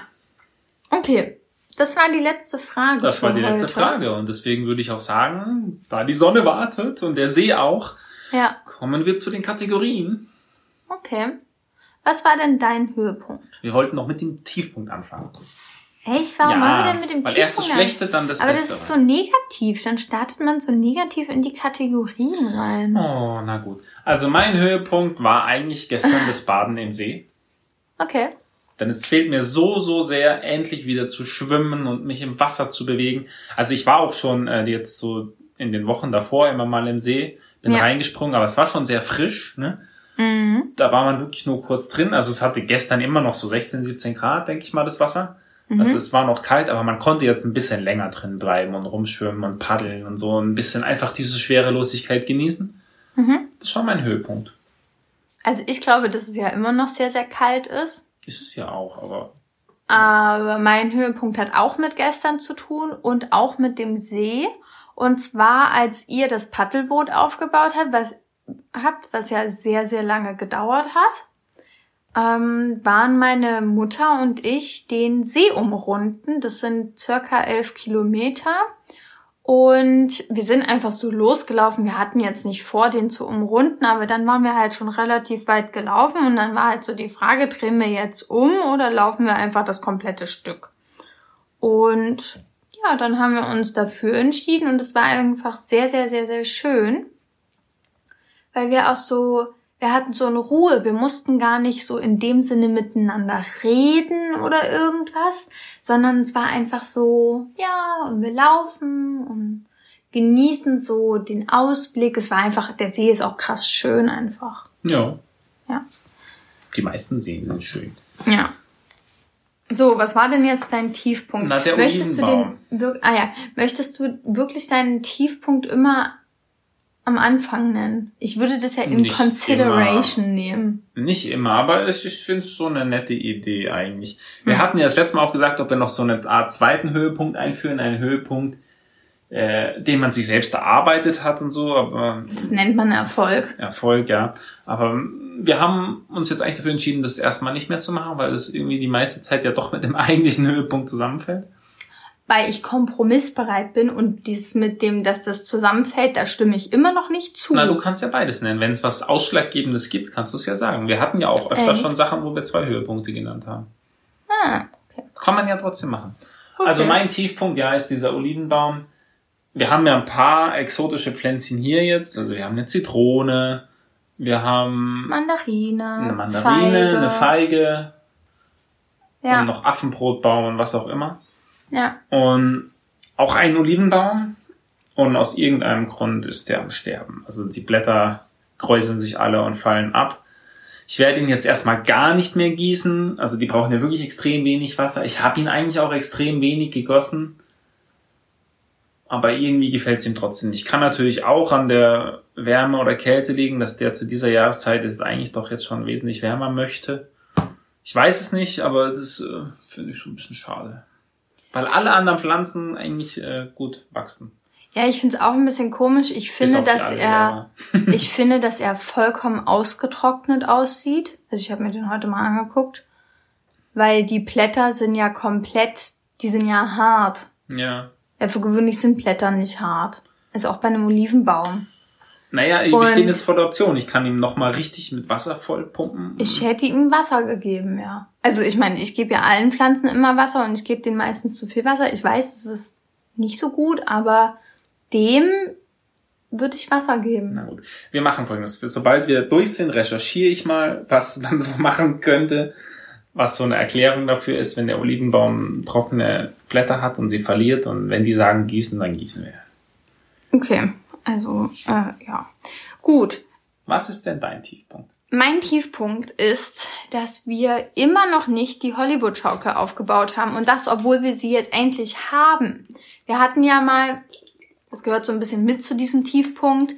Speaker 1: Okay. Das war die letzte Frage.
Speaker 2: Das war die letzte heute. Frage. Und deswegen würde ich auch sagen, da die Sonne wartet und der See auch, ja. kommen wir zu den Kategorien.
Speaker 1: Okay. Was war denn dein Höhepunkt?
Speaker 2: Wir wollten noch mit dem Tiefpunkt anfangen.
Speaker 1: Echt? Warum ja, machen wir denn mit dem
Speaker 2: weil erst das Schlechte, dann das
Speaker 1: Aber
Speaker 2: Beste.
Speaker 1: das ist so negativ. Dann startet man so negativ in die Kategorien rein.
Speaker 2: Oh, na gut. Also mein Höhepunkt war eigentlich gestern das Baden im See.
Speaker 1: Okay.
Speaker 2: Denn es fehlt mir so, so sehr, endlich wieder zu schwimmen und mich im Wasser zu bewegen. Also ich war auch schon äh, jetzt so in den Wochen davor immer mal im See, bin ja. reingesprungen, aber es war schon sehr frisch. Ne? Mhm. Da war man wirklich nur kurz drin. Also es hatte gestern immer noch so 16, 17 Grad, denke ich mal, das Wasser. Mhm. Also es war noch kalt, aber man konnte jetzt ein bisschen länger drin bleiben und rumschwimmen und paddeln und so ein bisschen einfach diese Schwerelosigkeit genießen. Mhm. Das war mein Höhepunkt.
Speaker 1: Also ich glaube, dass es ja immer noch sehr, sehr kalt ist.
Speaker 2: Ist es ja auch, aber.
Speaker 1: Aber mein Höhepunkt hat auch mit gestern zu tun und auch mit dem See. Und zwar, als ihr das Paddelboot aufgebaut habt, was, habt, was ja sehr, sehr lange gedauert hat ähm, waren meine Mutter und ich den See umrunden. Das sind circa elf Kilometer. Und wir sind einfach so losgelaufen. Wir hatten jetzt nicht vor, den zu umrunden, aber dann waren wir halt schon relativ weit gelaufen und dann war halt so die Frage, drehen wir jetzt um oder laufen wir einfach das komplette Stück? Und ja, dann haben wir uns dafür entschieden und es war einfach sehr, sehr, sehr, sehr schön, weil wir auch so wir hatten so eine Ruhe. Wir mussten gar nicht so in dem Sinne miteinander reden oder irgendwas, sondern es war einfach so, ja, und wir laufen und genießen so den Ausblick. Es war einfach, der See ist auch krass schön einfach.
Speaker 2: Ja.
Speaker 1: Ja.
Speaker 2: Die meisten Seen sind schön.
Speaker 1: Ja. So, was war denn jetzt dein Tiefpunkt?
Speaker 2: Na, der
Speaker 1: möchtest du den, ah ja, möchtest du wirklich deinen Tiefpunkt immer am Anfang nennen. Ich würde das ja in nicht Consideration
Speaker 2: immer,
Speaker 1: nehmen.
Speaker 2: Nicht immer, aber ich, ich finde es so eine nette Idee eigentlich. Wir hm. hatten ja das letzte Mal auch gesagt, ob wir noch so eine Art zweiten Höhepunkt einführen, einen Höhepunkt, äh, den man sich selbst erarbeitet hat und so, aber.
Speaker 1: Das nennt man Erfolg.
Speaker 2: Erfolg, ja. Aber wir haben uns jetzt eigentlich dafür entschieden, das erstmal nicht mehr zu machen, weil es irgendwie die meiste Zeit ja doch mit dem eigentlichen Höhepunkt zusammenfällt
Speaker 1: weil ich kompromissbereit bin und dieses mit dem, dass das zusammenfällt, da stimme ich immer noch nicht zu.
Speaker 2: Na, du kannst ja beides nennen. Wenn es was Ausschlaggebendes gibt, kannst du es ja sagen. Wir hatten ja auch öfter Echt? schon Sachen, wo wir zwei Höhepunkte genannt haben.
Speaker 1: Ah, okay.
Speaker 2: Kann man ja trotzdem machen. Okay. Also mein Tiefpunkt, ja, ist dieser Olivenbaum. Wir haben ja ein paar exotische Pflänzchen hier jetzt. Also wir haben eine Zitrone, wir haben
Speaker 1: Mandarine,
Speaker 2: eine Mandarine, Feige. eine Feige ja. und noch Affenbrotbaum und was auch immer.
Speaker 1: Ja.
Speaker 2: Und auch ein Olivenbaum. Und aus irgendeinem Grund ist der am Sterben. Also die Blätter kräuseln sich alle und fallen ab. Ich werde ihn jetzt erstmal gar nicht mehr gießen. Also die brauchen ja wirklich extrem wenig Wasser. Ich habe ihn eigentlich auch extrem wenig gegossen. Aber irgendwie gefällt es ihm trotzdem nicht. Kann natürlich auch an der Wärme oder Kälte liegen, dass der zu dieser Jahreszeit jetzt eigentlich doch jetzt schon wesentlich wärmer möchte. Ich weiß es nicht, aber das äh, finde ich schon ein bisschen schade. Weil alle anderen Pflanzen eigentlich äh, gut wachsen.
Speaker 1: Ja, ich finde es auch ein bisschen komisch. Ich finde, dass er, ich finde, dass er vollkommen ausgetrocknet aussieht. Also ich habe mir den heute mal angeguckt, weil die Blätter sind ja komplett, die sind ja hart.
Speaker 2: Ja.
Speaker 1: Ja, für gewöhnlich sind Blätter nicht hart. Also auch bei einem Olivenbaum.
Speaker 2: Naja, wir stehen jetzt vor der Option. Ich kann ihm nochmal richtig mit Wasser vollpumpen.
Speaker 1: Ich hätte ihm Wasser gegeben, ja. Also ich meine, ich gebe ja allen Pflanzen immer Wasser und ich gebe denen meistens zu viel Wasser. Ich weiß, es ist nicht so gut, aber dem würde ich Wasser geben.
Speaker 2: Na gut. Wir machen folgendes. Sobald wir durch sind, recherchiere ich mal, was man so machen könnte, was so eine Erklärung dafür ist, wenn der Olivenbaum trockene Blätter hat und sie verliert und wenn die sagen gießen, dann gießen wir.
Speaker 1: Okay. Also, äh, ja. Gut.
Speaker 2: Was ist denn dein Tiefpunkt?
Speaker 1: Mein Tiefpunkt ist, dass wir immer noch nicht die Hollywood-Schaukel aufgebaut haben und das, obwohl wir sie jetzt endlich haben. Wir hatten ja mal, das gehört so ein bisschen mit zu diesem Tiefpunkt,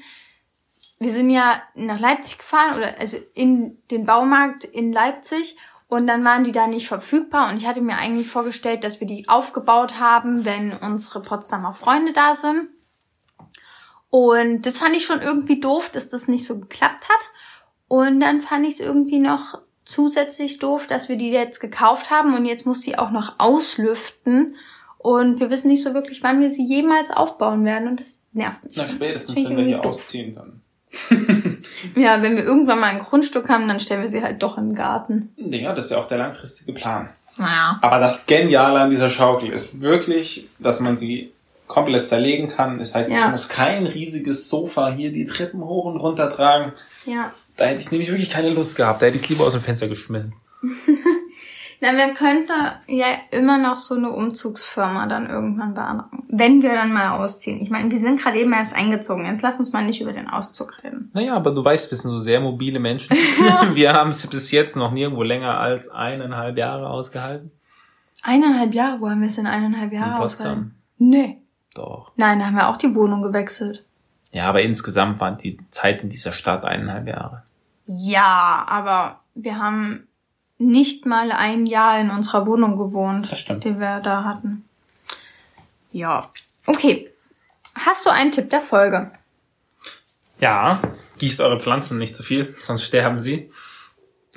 Speaker 1: wir sind ja nach Leipzig gefahren oder also in den Baumarkt in Leipzig und dann waren die da nicht verfügbar und ich hatte mir eigentlich vorgestellt, dass wir die aufgebaut haben, wenn unsere Potsdamer Freunde da sind. Und das fand ich schon irgendwie doof, dass das nicht so geklappt hat. Und dann fand ich es irgendwie noch zusätzlich doof, dass wir die jetzt gekauft haben und jetzt muss sie auch noch auslüften. Und wir wissen nicht so wirklich, wann wir sie jemals aufbauen werden. Und das nervt mich.
Speaker 2: Na, spätestens, wenn wir hier doof. ausziehen, dann.
Speaker 1: ja, wenn wir irgendwann mal ein Grundstück haben, dann stellen wir sie halt doch in den Garten.
Speaker 2: Ja, das ist ja auch der langfristige Plan.
Speaker 1: Naja.
Speaker 2: Aber das Geniale an dieser Schaukel ist wirklich, dass man sie komplett zerlegen kann. Das heißt, ja. ich muss kein riesiges Sofa hier die Treppen hoch und runter tragen.
Speaker 1: Ja.
Speaker 2: Da hätte ich nämlich wirklich keine Lust gehabt. Da hätte ich es lieber aus dem Fenster geschmissen.
Speaker 1: Na, wir könnten ja immer noch so eine Umzugsfirma dann irgendwann beantragen. Wenn wir dann mal ausziehen. Ich meine, wir sind gerade eben erst eingezogen. Jetzt lass uns mal nicht über den Auszug reden.
Speaker 2: Naja, aber du weißt, wir sind so sehr mobile Menschen. wir haben es bis jetzt noch nirgendwo länger als eineinhalb Jahre ausgehalten.
Speaker 1: Eineinhalb Jahre? Wo haben wir es denn eineinhalb Jahre in Potsdam. ausgehalten? Nee.
Speaker 2: Doch.
Speaker 1: Nein, da haben wir auch die Wohnung gewechselt.
Speaker 2: Ja, aber insgesamt waren die Zeit in dieser Stadt eineinhalb Jahre.
Speaker 1: Ja, aber wir haben nicht mal ein Jahr in unserer Wohnung gewohnt, die wir da hatten. Ja. Okay. Hast du einen Tipp der Folge?
Speaker 2: Ja, gießt eure Pflanzen nicht zu viel, sonst sterben sie.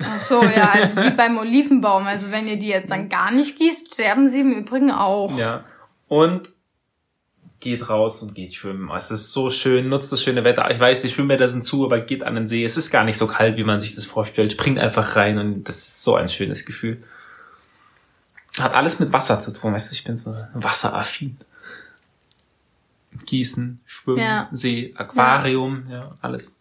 Speaker 1: Ach so, ja, also wie beim Olivenbaum. Also wenn ihr die jetzt dann gar nicht gießt, sterben sie im Übrigen auch.
Speaker 2: Ja. Und geht raus und geht schwimmen. Es ist so schön, nutzt das schöne Wetter. Ich weiß, die Schwimmbäder sind zu, aber geht an den See. Es ist gar nicht so kalt, wie man sich das vorstellt. Springt einfach rein und das ist so ein schönes Gefühl. Hat alles mit Wasser zu tun, weißt du, ich bin so wasseraffin. Gießen, Schwimmen, ja. See, Aquarium, ja. ja, alles.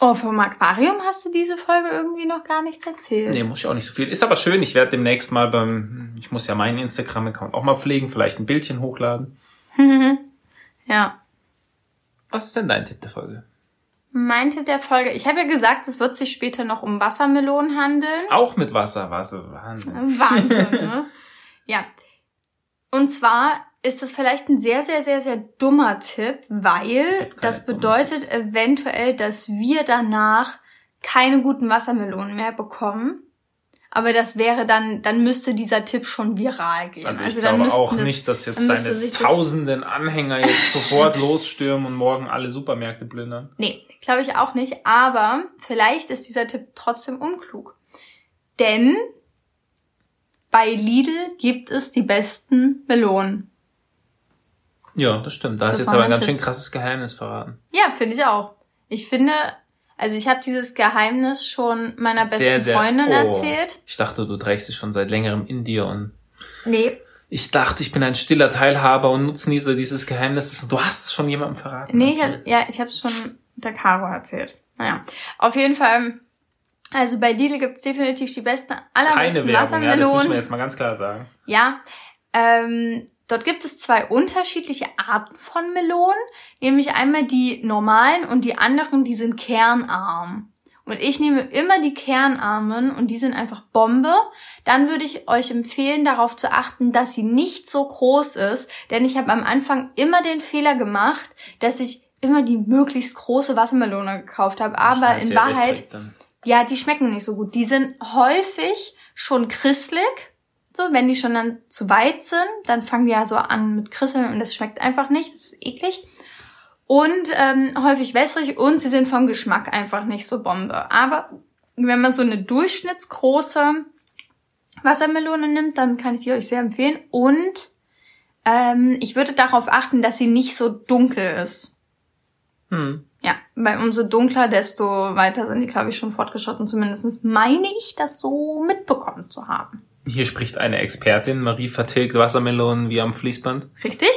Speaker 1: Oh, vom Aquarium hast du diese Folge irgendwie noch gar nichts erzählt.
Speaker 2: Nee, muss ich auch nicht so viel. Ist aber schön, ich werde demnächst mal beim, ich muss ja meinen Instagram-Account auch mal pflegen, vielleicht ein Bildchen hochladen.
Speaker 1: ja.
Speaker 2: Was ist denn dein Tipp der Folge?
Speaker 1: Mein Tipp der Folge. Ich habe ja gesagt, es wird sich später noch um Wassermelonen handeln.
Speaker 2: Auch mit Wasser, Wasser, Wahnsinn.
Speaker 1: Wahnsinn, ne? ja. Und zwar ist das vielleicht ein sehr, sehr, sehr, sehr dummer Tipp, weil das bedeutet eventuell, dass wir danach keine guten Wassermelonen mehr bekommen. Aber das wäre dann, dann müsste dieser Tipp schon viral gehen.
Speaker 2: Also ich also glaube auch das, nicht, dass jetzt deine tausenden Anhänger jetzt sofort losstürmen und morgen alle Supermärkte plündern.
Speaker 1: Nee, glaube ich auch nicht. Aber vielleicht ist dieser Tipp trotzdem unklug. Denn bei Lidl gibt es die besten Melonen.
Speaker 2: Ja, das stimmt. Da das ist jetzt aber ein ganz Tipp. schön krasses Geheimnis verraten.
Speaker 1: Ja, finde ich auch. Ich finde, also ich habe dieses Geheimnis schon meiner sehr, besten sehr, Freundin oh, erzählt.
Speaker 2: Ich dachte, du trägst es schon seit längerem in dir und.
Speaker 1: Nee.
Speaker 2: Ich dachte, ich bin ein stiller Teilhaber und Nutznießer dieses Geheimnisses. Du hast es schon jemandem verraten.
Speaker 1: Nee, ich hab, ja, ich habe es schon der Caro erzählt. Naja, auf jeden Fall. Also bei Lidl gibt's definitiv die besten, allerbesten Keine Werbung, Wassermelonen. Ja, das
Speaker 2: muss man jetzt mal ganz klar sagen.
Speaker 1: Ja, ähm, Dort gibt es zwei unterschiedliche Arten von Melonen, nämlich einmal die normalen und die anderen, die sind kernarm. Und ich nehme immer die kernarmen und die sind einfach Bombe. Dann würde ich euch empfehlen, darauf zu achten, dass sie nicht so groß ist, denn ich habe am Anfang immer den Fehler gemacht, dass ich immer die möglichst große Wassermelone gekauft habe, aber in Wahrheit, ja, die schmecken nicht so gut. Die sind häufig schon christlich so, wenn die schon dann zu weit sind, dann fangen die ja so an mit Krisseln und das schmeckt einfach nicht. Das ist eklig. Und ähm, häufig wässrig und sie sind vom Geschmack einfach nicht so Bombe. Aber wenn man so eine durchschnittsgroße Wassermelone nimmt, dann kann ich die euch sehr empfehlen. Und ähm, ich würde darauf achten, dass sie nicht so dunkel ist.
Speaker 2: Hm.
Speaker 1: Ja, weil umso dunkler, desto weiter sind die, glaube ich, schon fortgeschritten. Zumindest meine ich, das so mitbekommen zu haben.
Speaker 2: Hier spricht eine Expertin. Marie vertilgt Wassermelonen wie am Fließband.
Speaker 1: Richtig.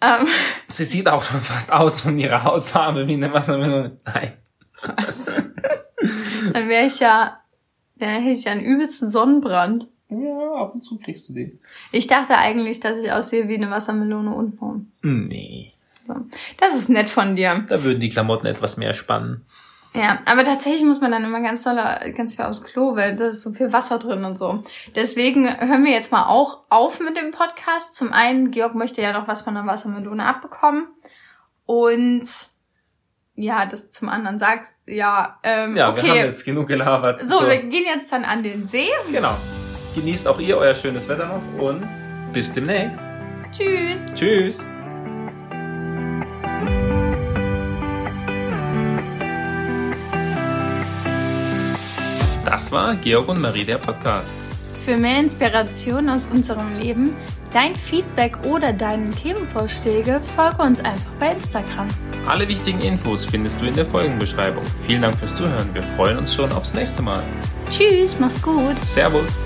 Speaker 1: Ähm.
Speaker 2: Sie sieht auch schon fast aus von ihrer Hautfarbe wie eine Wassermelone. Nein.
Speaker 1: Was? Dann wäre ich ja, dann hätte ich ja einen übelsten Sonnenbrand.
Speaker 2: Ja, ab und zu kriegst du den.
Speaker 1: Ich dachte eigentlich, dass ich aussehe wie eine Wassermelone untenrum.
Speaker 2: Nee.
Speaker 1: So. Das ist nett von dir.
Speaker 2: Da würden die Klamotten etwas mehr spannen.
Speaker 1: Ja, aber tatsächlich muss man dann immer ganz doll, ganz viel aufs Klo, weil da ist so viel Wasser drin und so. Deswegen hören wir jetzt mal auch auf mit dem Podcast. Zum einen, Georg möchte ja noch was von der Wassermelone abbekommen. Und ja, das zum anderen sagst, ja, ähm,
Speaker 2: ja,
Speaker 1: okay.
Speaker 2: wir haben jetzt genug gelabert.
Speaker 1: So, so, wir gehen jetzt dann an den See.
Speaker 2: Genau. Genießt auch ihr euer schönes Wetter noch und bis demnächst.
Speaker 1: Tschüss.
Speaker 2: Tschüss. Das war Georg und Marie der Podcast.
Speaker 1: Für mehr Inspiration aus unserem Leben, dein Feedback oder deine Themenvorschläge, folge uns einfach bei Instagram.
Speaker 2: Alle wichtigen Infos findest du in der Folgenbeschreibung. Vielen Dank fürs Zuhören. Wir freuen uns schon aufs nächste Mal.
Speaker 1: Tschüss, mach's gut.
Speaker 2: Servus.